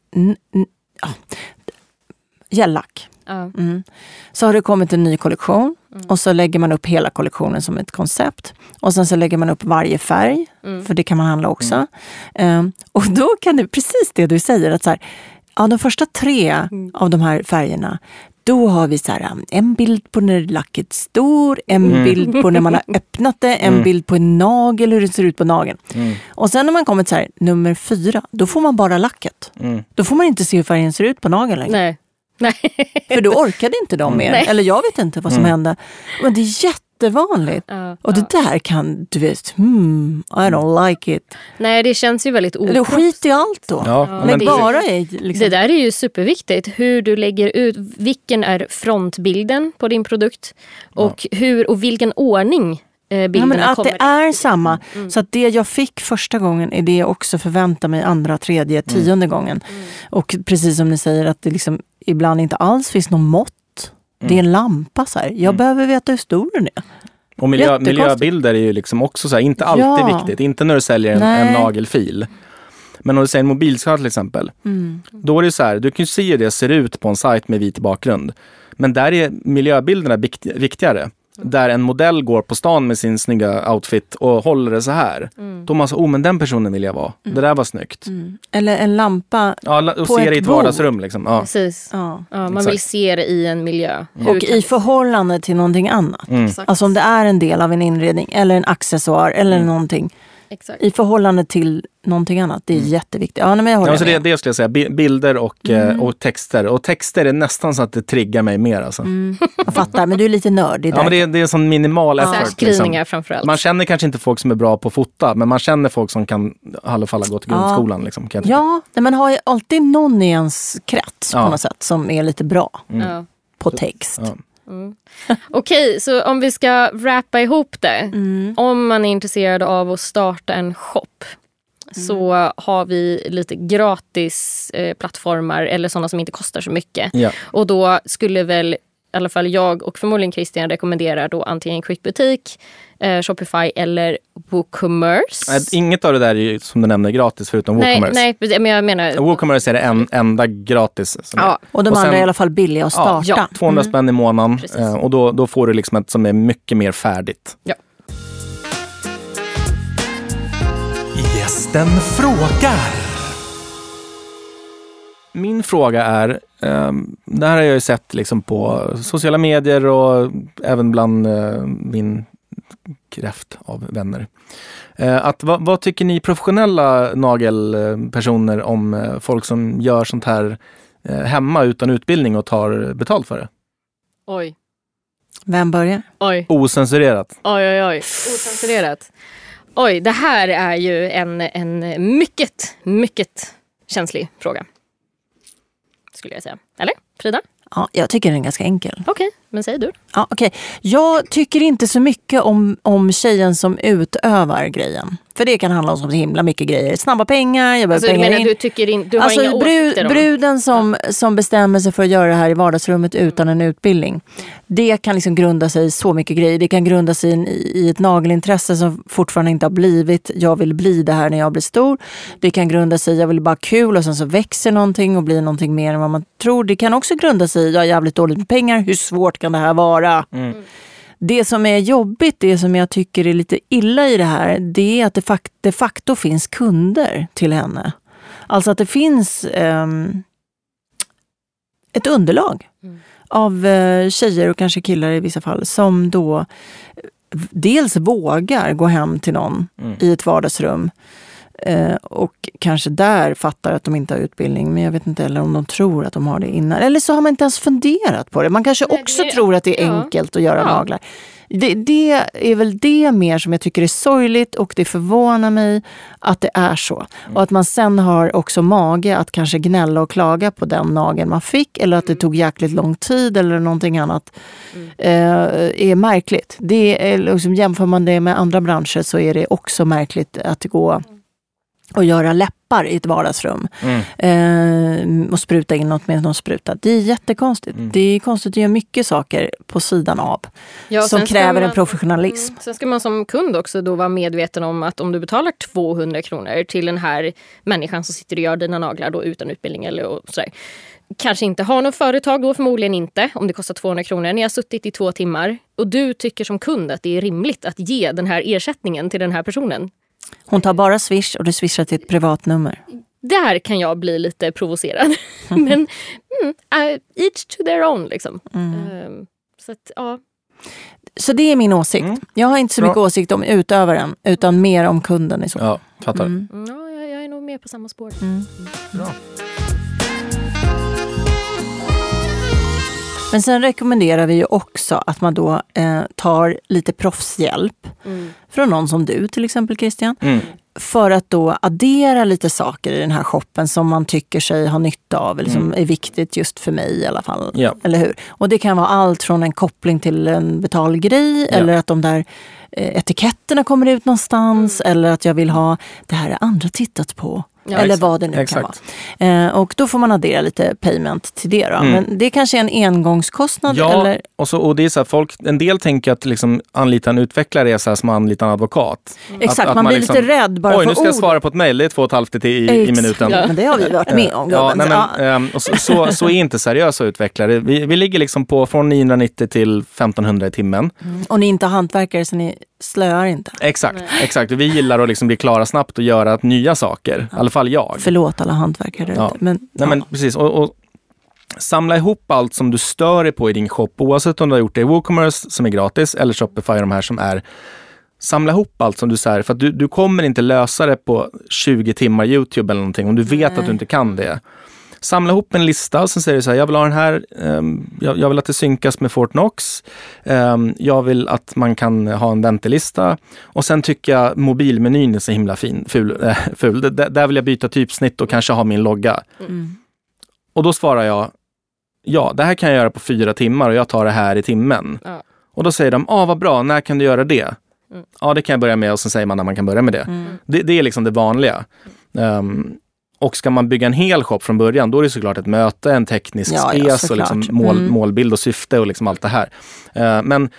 ja, gellack. Ja. Mm. Så har det kommit en ny kollektion och så lägger man upp hela kollektionen som ett koncept. Och sen så lägger man upp varje färg, för det kan man handla också. Ehm, och då kan det, precis det du säger, att så här, ja, de första tre av de här färgerna, då har vi så här, um, en bild på när lacket står, en bild på när man har öppnat det, en bild på en nagel, hur det ser ut på nageln. Och sen när man kommit så här, nummer fyra, då får man bara lacket. Mm. Då får man inte se hur färgen ser ut på nageln längre. Nej. Nej. För då orkade inte de mer. Nej. Eller jag vet inte vad som hände. Men det är jättevanligt. Ja, Och det där kan, du vet, hmm, I don't like it. Nej, det känns ju väldigt Eller oproffsigt. skit i allt då. Ja, men Lägg det- bara i liksom. Det där är ju superviktigt. Hur du lägger ut, vilken är frontbilden på din produkt och, hur, och vilken ordning eh, Ja, bilderna men att det är samma. Så att det jag fick första gången är det jag också förväntar mig andra, tredje, tionde gången. Och precis som ni säger att det liksom ibland inte alls finns någon mått. Det är en lampa. Så här. Jag behöver veta hur stor den är. Och miljö, miljöbilder är ju liksom också så här, inte alltid Ja. viktigt. Inte när du säljer en, en nagelfil. Men om du säger en mobilskärm till exempel. Mm. Då är det så här, du kan ju se hur det ser ut på en sajt med vit bakgrund. Men där är miljöbilderna vikt, viktigare. Där en modell går på stan med sin snygga outfit och håller det så här. Då är man så, oh men den personen vill jag vara. Det där var snyggt. Eller en lampa. Ja, la- och På se ett det i ett bord. vardagsrum liksom. Ja. Precis. Ja. Ja, man vill se det i en miljö. Hur Och i förhållande till någonting annat. Alltså om det är en del av en inredning eller en accessoar eller någonting. Exakt. I förhållande till någonting annat. Det är jätteviktigt. Ja, nej, men jag Ja, håller så det, med. det skulle jag säga, Bi- bilder och, eh, och texter. Och texter är nästan så att det triggar mig mer. Alltså. Jag fattar, men du är lite nördig Ja, men det, är- det är en sån minimal effort. Liksom. Framförallt. Man känner kanske inte folk som är bra på att fota, men man känner folk som kan i alla fall i Ja. grundskolan. Liksom, jag tycka. Ja, nej, man har ju alltid någon i ens krets Ja. på något sätt som är lite bra Ja. på text. Ja. Okej, så om vi ska wrappa ihop det. Mm. Om man är intresserad av att starta en shop så har vi lite gratis eh, plattformar eller sådana som inte kostar så mycket. Ja. Och då skulle väl i alla fall jag och förmodligen Christian rekommendera då antingen Quick Butik, eh, Shopify eller WooCommerce. Nej, Inget av det där är ju, som du nämner gratis förutom nej, WooCommerce. nej, men jag menar... WooCommerce är det en, enda gratis. Som Ja, Och de Och andra sen- är i alla fall billiga att starta. ja. 200 spänn i månaden Precis. eh, och då, då får du liksom ett som är mycket mer färdigt. ja. Gästen frågar. Min fråga är, um, det här har jag ju sett liksom på sociala medier och även bland eh, min kräft av vänner. Eh, att, vad, vad tycker ni professionella nagelpersoner om eh, folk som gör sånt här hemma utan utbildning och tar betalt för det? Oj, Vem börjar? oj, Osensurerat. oj, oj, oj. Osensurerat. Oj, det här är ju en, en mycket, mycket känslig fråga. Skulle jag säga. Eller? Frida? Ja, jag tycker den är ganska enkel. Okej, men säg du. Ja, okay. Jag tycker inte så mycket om, om tjejen som utövar grejen. För det kan handla om så himla mycket grejer. Snabba pengar, jag behöver Alltså, du pengar menar in. du tycker in, du har Alltså inga brud, bruden som, som bestämmer sig för att göra det här i vardagsrummet utan en utbildning. Det kan liksom grunda sig i så mycket grejer. Det kan grunda sig i, i ett nagelintresse som fortfarande inte har blivit, jag vill bli det här när jag blir stor. Det kan grunda sig i, jag vill bara ha kul och sen så växer någonting och blir någonting mer än vad man tror. Det kan också grunda sig i, jag har jävligt dåligt med pengar, hur svårt kan det här vara? Det som är jobbigt, det som jag tycker är lite illa i det här, det är att det de facto finns kunder till henne. Alltså att det finns ehm, ett underlag av eh, tjejer och kanske killar i vissa fall som då eh, dels vågar gå hem till någon i ett vardagsrum eh, och kanske där fattar att de inte har utbildning, men jag vet inte heller om de tror att de har det innan. Eller så har man inte ens funderat på det. Man kanske Nej, också det- tror att det är ja. enkelt att göra Ja. naglar. Det, det är väl det mer som jag tycker är sorgligt och det förvånar mig att det är så. Och att man sen har också mage att kanske gnälla och klaga på den nageln man fick eller att det tog jäkligt lång tid eller någonting annat. Eh, är märkligt. Det är, liksom, jämför man det med andra branscher så är det också märkligt att gå och göra läppar i ett vardagsrum. Eh, och spruta in något med någon spruta. Det är jättekonstigt. Det är konstigt att göra mycket saker på sidan av. Ja, som kräver en man- professionalism. Sen ska man som kund också då vara medveten om att om du betalar 200 kronor till den här människan som sitter och gör dina naglar då utan utbildning eller och sådär. Kanske inte har något företag då, förmodligen inte, om det kostar 200 kronor. Ni har suttit i två timmar och du tycker som kund att det är rimligt att ge den här ersättningen till den här personen. Hon tar bara Swish och du swishar till ett privatnummer. Där kan jag bli lite provocerad. Men mm, uh, each to their own liksom. Ehm, så att, ja. Så det är min åsikt. Mm. Jag har inte så Bra. mycket åsikt om utövaren utan mer om kunden i så. Ja, fattar. Mm. Mm, ja, jag, jag är nog med på samma spår. Bra. Men sen rekommenderar vi ju också att man då eh, tar lite proffshjälp Mm. från någon som du till exempel Christian. Mm. För att då addera lite saker i den här shoppen som man tycker sig ha nytta av, eller som är viktigt just för mig i alla fall. Mm. Ja. Eller hur? Och det kan vara allt från en koppling till en betalgrej Ja. eller att de där eh, etiketterna kommer ut någonstans eller att jag vill ha det här har andra tittat på. Ja, eller exakt. vad det nu Exakt. kan vara. Eh, och då får man addera lite payment till det. Då. Mm. Men det kanske är en engångskostnad. Ja, Eller, och, så, och det är så här, folk, en del tänker att liksom anlita en utvecklare är så här som att anlita en advokat. exakt, Att- att man, blir liksom, lite rädd bara Oj, för nu ska jag ord. svara på ett mejl, det är två och ett halvt i, i, i minuten. Ja. Men det har vi varit med om Ja, nej, men, och så, så, så är inte seriösa utvecklare. Vi, vi ligger liksom på från 990 till 1500 i timmen. Och ni är inte hantverkare så ni slöar inte. Exakt, exakt. Vi gillar att liksom bli klara snabbt och göra nya saker. I alla fall jag. Förlåt alla hantverkare Ja. Men, Nej, ja. men precis. Och, och samla ihop allt som du stör dig på i din shop, oavsett om du har gjort det i WooCommerce som är gratis eller Shopify de här som är Samla ihop allt som du säger, för att du, du kommer inte lösa det på 20 timmar YouTube eller någonting om du vet att du inte kan det. Samla ihop en lista och sen säger du så här, jag vill ha den här, ehm, jag, jag vill att det synkas med Fortnox. Um, jag vill att man kan ha en väntelista. Och sen tycker jag mobilmenyn är så himla fin, ful. Äh, ful. D- där vill jag byta typsnitt och kanske ha min logga. Mm. Och då svarar jag, ja det här kan jag göra på fyra timmar och jag tar det här i timmen. Ja. Och då säger de, ah vad bra, när kan du göra det? Mm. Ja det kan jag börja med och sen säger man när man kan börja med det. Mm. Det, det är liksom det vanliga. Ehm, och ska man bygga en hel shop från början, då är det såklart ett möte, en teknisk Ja, ja, spes och liksom mål, Mm. målbild och syfte och liksom allt det här. Eh, men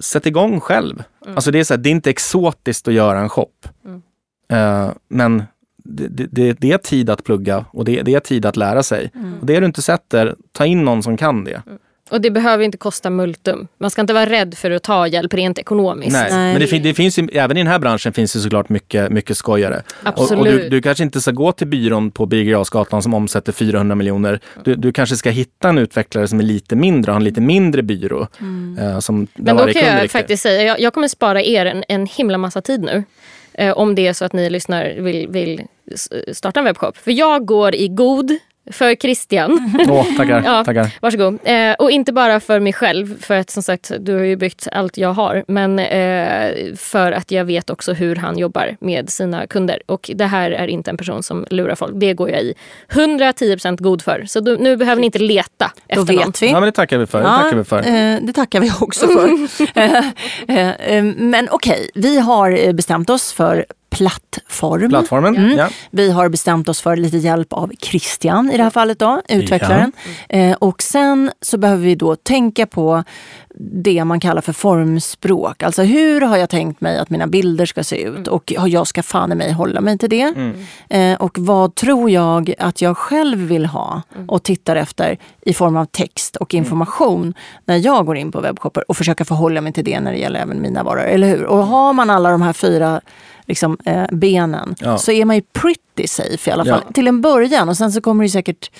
sätt igång själv. Alltså det är, så här, det är inte exotiskt att göra en shop. Mm. Eh, men det, det- det, är tid att plugga och det, det är tid att lära sig. Mm. Och det du inte sätter, ta in någon som kan det. Och det behöver inte kosta multum. Man ska inte vara rädd för att ta hjälp rent ekonomiskt. Nej. Nej. Men det, fin- det finns ju, även i den här branschen finns det såklart mycket, mycket skojare. Och, och du, Absolut. du kanske inte ska gå till byrån på Birger som omsätter 400 miljoner. Du, du kanske ska hitta en utvecklare som är lite mindre har en lite mindre byrå. Eh, som, Men då kan jag viktig. faktiskt säga, jag, jag kommer spara er en, en himla massa tid nu. Eh, om det är så att ni lyssnar vill, vill starta en webbshop. För jag går i god för Christian. Åh, tackar, Ja. tackar. Varsågod. Eh, och inte bara för mig själv, för att som sagt du har ju byggt allt jag har. Men eh, för att jag vet också hur han jobbar med sina kunder. Och det här är inte en person som lurar folk. Det går jag i 110% god för. Så då, nu behöver ni inte leta Då efter någon. vet vi. Ja, men det tackar vi för. Det tackar vi för. eh, det tackar vi också för. Eh, eh, eh, Men okej, vi har bestämt oss för plattform. Plattformen. Mm. Ja. Vi har bestämt oss för lite hjälp av Christian i det här fallet då, utvecklaren. Eh, och sen så behöver vi då tänka på det man kallar för formspråk. Alltså hur har jag tänkt mig att mina bilder ska se ut och har jag ska fan i mig hålla mig till det. Eh, och vad tror jag att jag själv vill ha och tittar efter i form av text och information när jag går in på webbshopper och försöka förhålla mig till det när det gäller även mina varor. Eller hur? Och har man alla de här fyra liksom, eh, benen Ja. så är man ju pretty safe i alla fall. Ja. Till en början och sen så kommer det säkert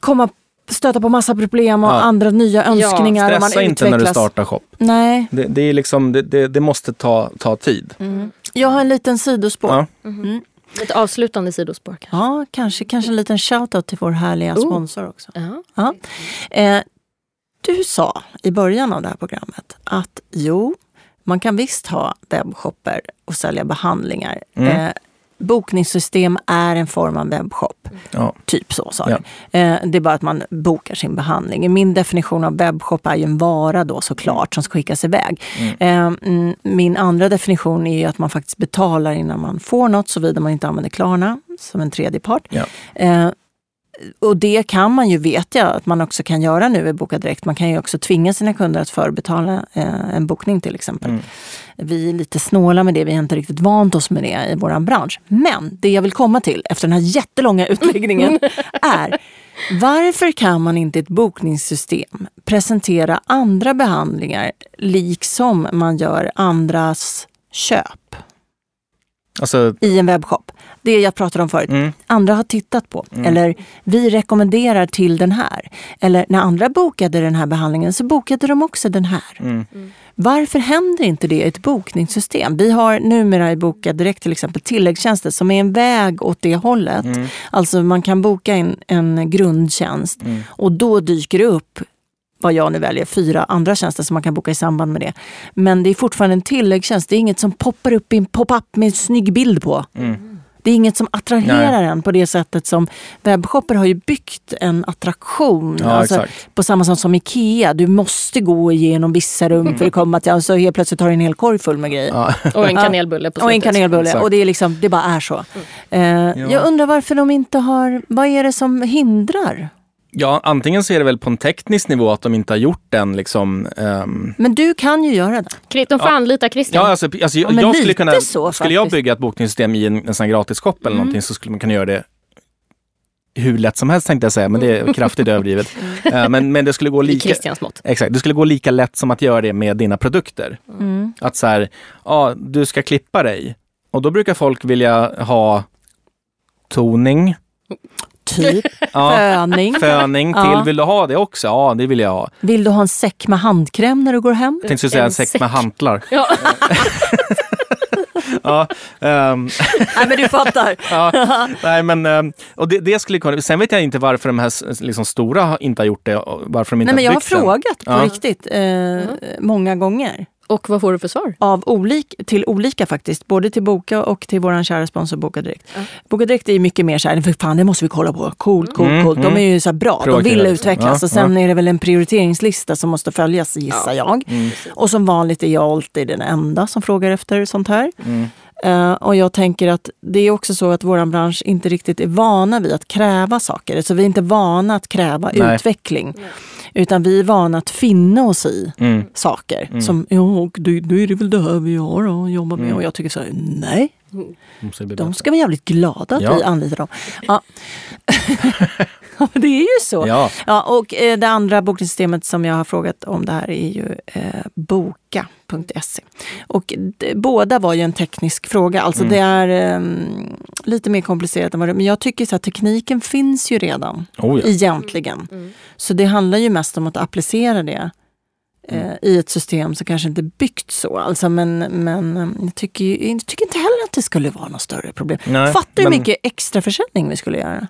komma stöta på massa problem och Ja. andra nya önskningar. man Stressa inte när du startar shop. Nej. Det, det, är liksom, det, det, det måste ta, ta tid. Jag har en liten sidospår. Ja. Ja, Ett avslutande sidospår kanske. kanske, kanske en liten shoutout till vår härliga Oh. sponsor också. Ja. Ja. Eh, du sa i början av det här programmet att jo, man kan visst ha webbshopper och sälja behandlingar Mm. eh, bokningssystem är en form av webbshop. Ja. Typ så sa Ja. Eh, Det är bara att man bokar sin behandling. Min definition av webbshop är ju en vara då såklart som ska skickas iväg. Eh, mm, Min andra definition är ju att man faktiskt betalar innan man får något såvida man inte använder Klarna som en tredje part. Ja. Och det kan man ju, vet jag, att man också kan göra nu i Boka Direkt. Man kan ju också tvinga sina kunder att förbetala eh, en bokning till exempel. Mm. Vi är lite snåla med det, vi har inte riktigt vant oss med det i vår bransch. Men det jag vill komma till efter den här jättelånga utläggningen är varför kan man inte i ett bokningssystem presentera andra behandlingar liksom man gör andras köp Alltså, i en webbshop? Det jag pratade om förut. mm, Andra har tittat på. Eller vi rekommenderar till den här. Eller när andra bokade den här behandlingen så bokade de också den här. mm. Varför händer inte det i ett bokningssystem? Vi har numera i Boka Direkt till exempel tilläggstjänster som är en väg åt det hållet. Mm. Alltså man kan boka en, en grundtjänst och då dyker det upp vad jag nu väljer, fyra andra tjänster som man kan boka i samband med det. Men det är fortfarande en tilläggstjänst. Det är inget som poppar upp i en pop-up med en snygg bild på. Det är inget som attraherar en på det sättet som webbshopper har ju byggt en attraktion. Ja, Alltså, exakt. på samma sätt som Ikea. Du måste gå igenom vissa rum för att komma till... Alltså helt plötsligt har du en hel korg full med grejer. Ja. Och en Ja. kanelbulle på Och en slutet. kanelbulle. Exakt. Och det, är liksom, det bara är så. Eh, Jag undrar varför de inte har... Vad är det som hindrar? Ja, antingen så är det väl på en teknisk nivå att de inte har gjort den liksom... ehm, Men du kan ju göra det. De får anlita Christian. Ja, alltså, alltså, men jag skulle kunna, så skulle jag. Mm. bygga ett bokningssystem i en, en sån här gratis-shop eller någonting så skulle man kunna göra det hur lätt som helst tänkte jag säga, men det är kraftigt överdrivet. Eh, men, men det skulle gå lika... Christians mått. Exakt, det skulle gå lika lätt som att göra det med dina produkter. Mm. Att så här, ja, du ska klippa dig. Och då brukar folk vilja ha toning, Typ ja, föning. föning till. Ja. Vill du ha det också? Ja, det vill jag ha. Vill du ha en säck med handkräm när du går hem? Jag tänkte säga en En säck säck. med hantlar. Ja. Ja, ehm, Nej men du fattar. ja, nej, men, ehm, och det, det skulle kunna, sen vet jag inte varför de här liksom, stora inte har gjort det. Varför de inte Nej men jag har den. frågat på Ja. riktigt eh, många gånger. Och vad får du för svar? Av olik, till olika faktiskt. Både till Boka och till vår kära sponsor Boka Direkt. Boka Direkt är mycket mer så här, "För fan det måste vi kolla på. Coolt, coolt, Mm, coolt. De mm. är ju så här bra. De vill utvecklas. Ja, och sen ja. är det väl en prioriteringslista som måste följas gissar jag. Mm. Och som vanligt är jag alltid den enda som frågar efter sånt här. Mm. Eh, och jag tänker att det är också så att vår bransch inte riktigt är vana vid att kräva saker. Så vi är inte vana att kräva Nej. utveckling. Utan vi är vana att finna oss i Mm. saker. Som, ja, och då, är det väl det här vi har att jobba med. Och jag tycker så här, nej, bli de ska vara jävligt glada att Ja. vi anlitar dem. Ja. Det är ju så. Ja. Ja, och eh, det andra bokningssystemet som jag har frågat om det här är ju eh, boka.se. Och d- båda var ju en teknisk fråga. Alltså det är ehm, lite mer komplicerat än vad det Men jag tycker så att tekniken finns ju redan. Oh, ja. Egentligen. Så det handlar ju mest om att applicera det eh, i ett system som kanske inte är byggt så. Alltså, men men eh, jag, tycker, ju- jag tycker inte heller att det skulle vara något större problem. Nej, Fattar du hur men- mycket extra försäljning vi skulle göra?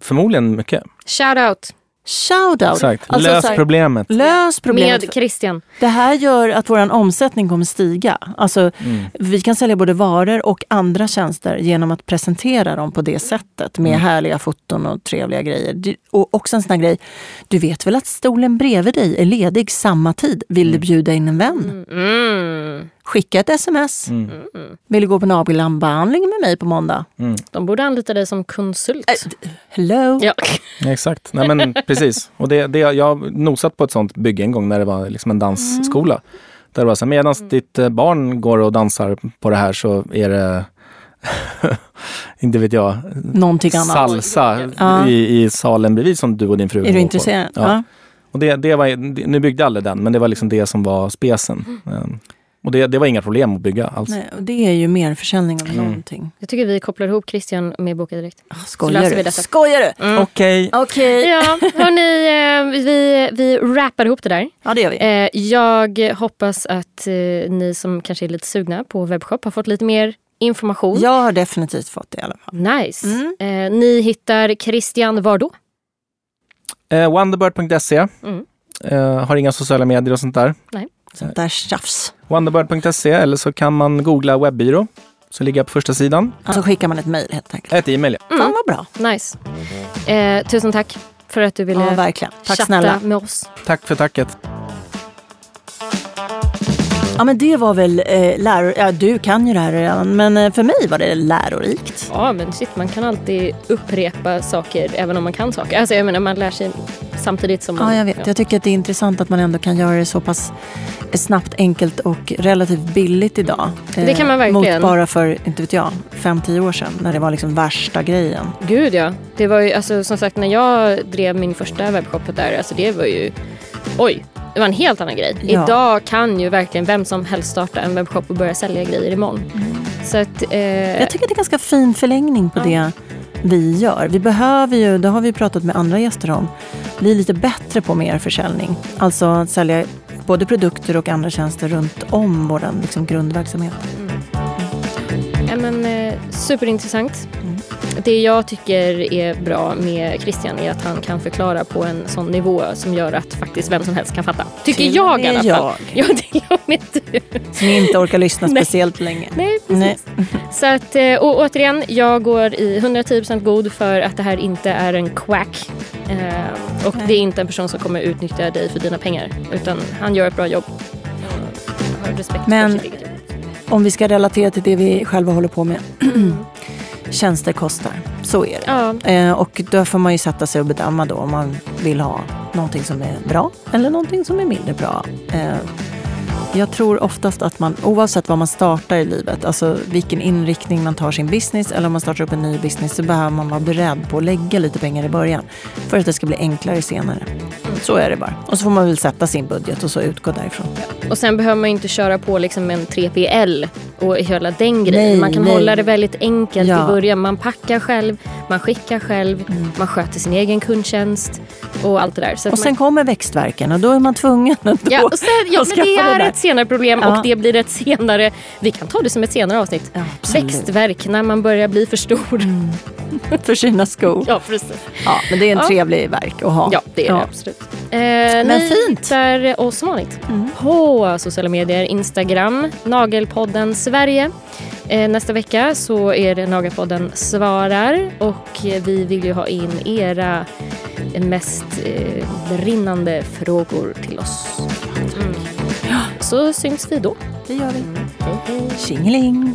Förmodligen mycket. Shout out Shout out! Exakt. Alltså, Lös så här, problemet. Lös problemet. med Christian. Det här gör att vår omsättning kommer stiga. Alltså, Mm. Vi kan sälja både varor och andra tjänster genom att presentera dem på det sättet med Mm. härliga foton och trevliga grejer. Du- Och också en sån här grej, du vet väl att stolen bredvid dig är ledig samma tid? Vill du bjuda in en vän? Mm. Skicka ett sms. Mm. Vill du gå på nagellambehandling med mig på måndag? De borde anlita dig som konsult. Hello? Ja. Exakt, Nej, men precis. Och det, det, jag har nosat på ett sånt bygge en gång när det var liksom en dansskola. Där det var så här, medan ditt eh, barn går och dansar på det här så är det, inte vet jag, Någonting annat. salsa Ja. i, i salen bredvid som du och din fru Är du på. intresserad? Ja. Ja. Och det, det var, nu byggde jag aldrig den, men det var liksom det som var spesen. Um, Och det, det var inga problem att bygga alls. Nej, och det är ju mer försäljning av någonting. Jag tycker vi kopplar ihop Christian med Boka Direkt. Ah, Skojar du? Skojar du? Okej. Okej. Ja, hörni, eh, vi, vi rappar ihop det där. Ja, det gör vi. Eh, Jag hoppas att eh, ni som kanske är lite sugna på webbshop har fått lite mer information. Jag har definitivt fått det i alla fall. Nice. Mm. Ni hittar Christian var då? Eh, Wonderbird.se. Mm. Eh, har inga sociala medier och sånt där. Sånt där tjafs. Wonderbird.se eller så kan man googla webbyrå. Så ligger jag på första sidan. Så skickar man ett mejl helt enkelt. Ett e-mail. ja. Fan vad bra. Nice. Eh, tusen tack för att du ville Ja, verkligen. Tack chatta snälla. med oss. Tack för tacket. Ja men det var väl eh, läror... Ja, du kan ju det här redan. Men eh, för mig var det lärorikt. Ja, men shit, man kan alltid upprepa saker även om man kan saker. Alltså, jag menar, man lär sig samtidigt som man... Ja, jag vet. Jag tycker att det är intressant att man ändå kan göra det så pass snabbt, enkelt och relativt billigt idag. Det kan man verkligen. Mot bara för, inte vet jag, 5-10 år sedan när det var liksom värsta grejen. Gud ja. Det var ju, alltså, som sagt, när jag drev min första webbshop där, alltså det var ju... Oj, det var en helt annan grej. Ja. Idag kan ju verkligen vem som helst starta en webbshop och börja sälja grejer imorgon. Så att... Eh, Jag tycker att det är ganska fin förlängning på det vi gör. Vi behöver ju, det har vi pratat med andra gäster om, bli lite bättre på merförsäljning. Alltså att sälja både produkter och andra tjänster runt om vår liksom, grundverksamhet. Ja, men, eh, superintressant. Mm. Det jag tycker är bra med Christian är att han kan förklara på en sån nivå som gör att faktiskt vem som helst kan fatta. Tycker Till jag och i med alla fall. jag. Ja, det gör inte du. Som inte orkar lyssna Nej. speciellt länge. Nej, precis. Så att, eh, och återigen, jag går i 110% god för att det här inte är en quack. Eh, och Nej. det är inte en person som kommer utnyttja dig för dina pengar. Utan han gör ett bra jobb. Och har respekt Men- för sitt eget. Om vi ska relatera till det vi själva håller på med. Tjänster kostar, så är det. Ja, Eh, och då får man ju sätta sig och bedöma då om man vill ha någonting som är bra eller någonting som är mindre bra. Eh, jag tror oftast att man, oavsett vad man startar i livet, alltså vilken inriktning man tar sin business eller om man startar upp en ny business, så behöver man vara beredd på att lägga lite pengar i början för att det ska bli enklare senare. Så är det bara. Och så får man väl sätta sin budget och så utgå därifrån. Och sen behöver man inte köra på liksom en 3PL och hela den grejen. Nej, man kan nej. hålla det väldigt enkelt Ja. i början. Man packar själv, man skickar själv, man sköter sin egen kundtjänst och allt det där. Så Och sen man, kommer växtverken och då är man tvungen ändå ja, och sen, ja, att skaffa det är där. ett senare problem Ja. och det blir ett senare... Vi kan ta det som ett senare avsnitt. Ja. Växtverk, när man börjar bli för stor. för sina skor. Ja, precis. Ja, men det är en Ja. trevlig verk att ha. Ja, det är det absolut. Eh, Men Men fint. hittar oss som vanligt Mm. på sociala medier, Instagram, Nagelpodden Sverige. Eh, nästa vecka så är det Nagelpodden svarar och vi vill ju ha in era mest eh, brinnande frågor till oss. Mm. Så syns vi då. Det gör vi. Hej hej. Tjingeling!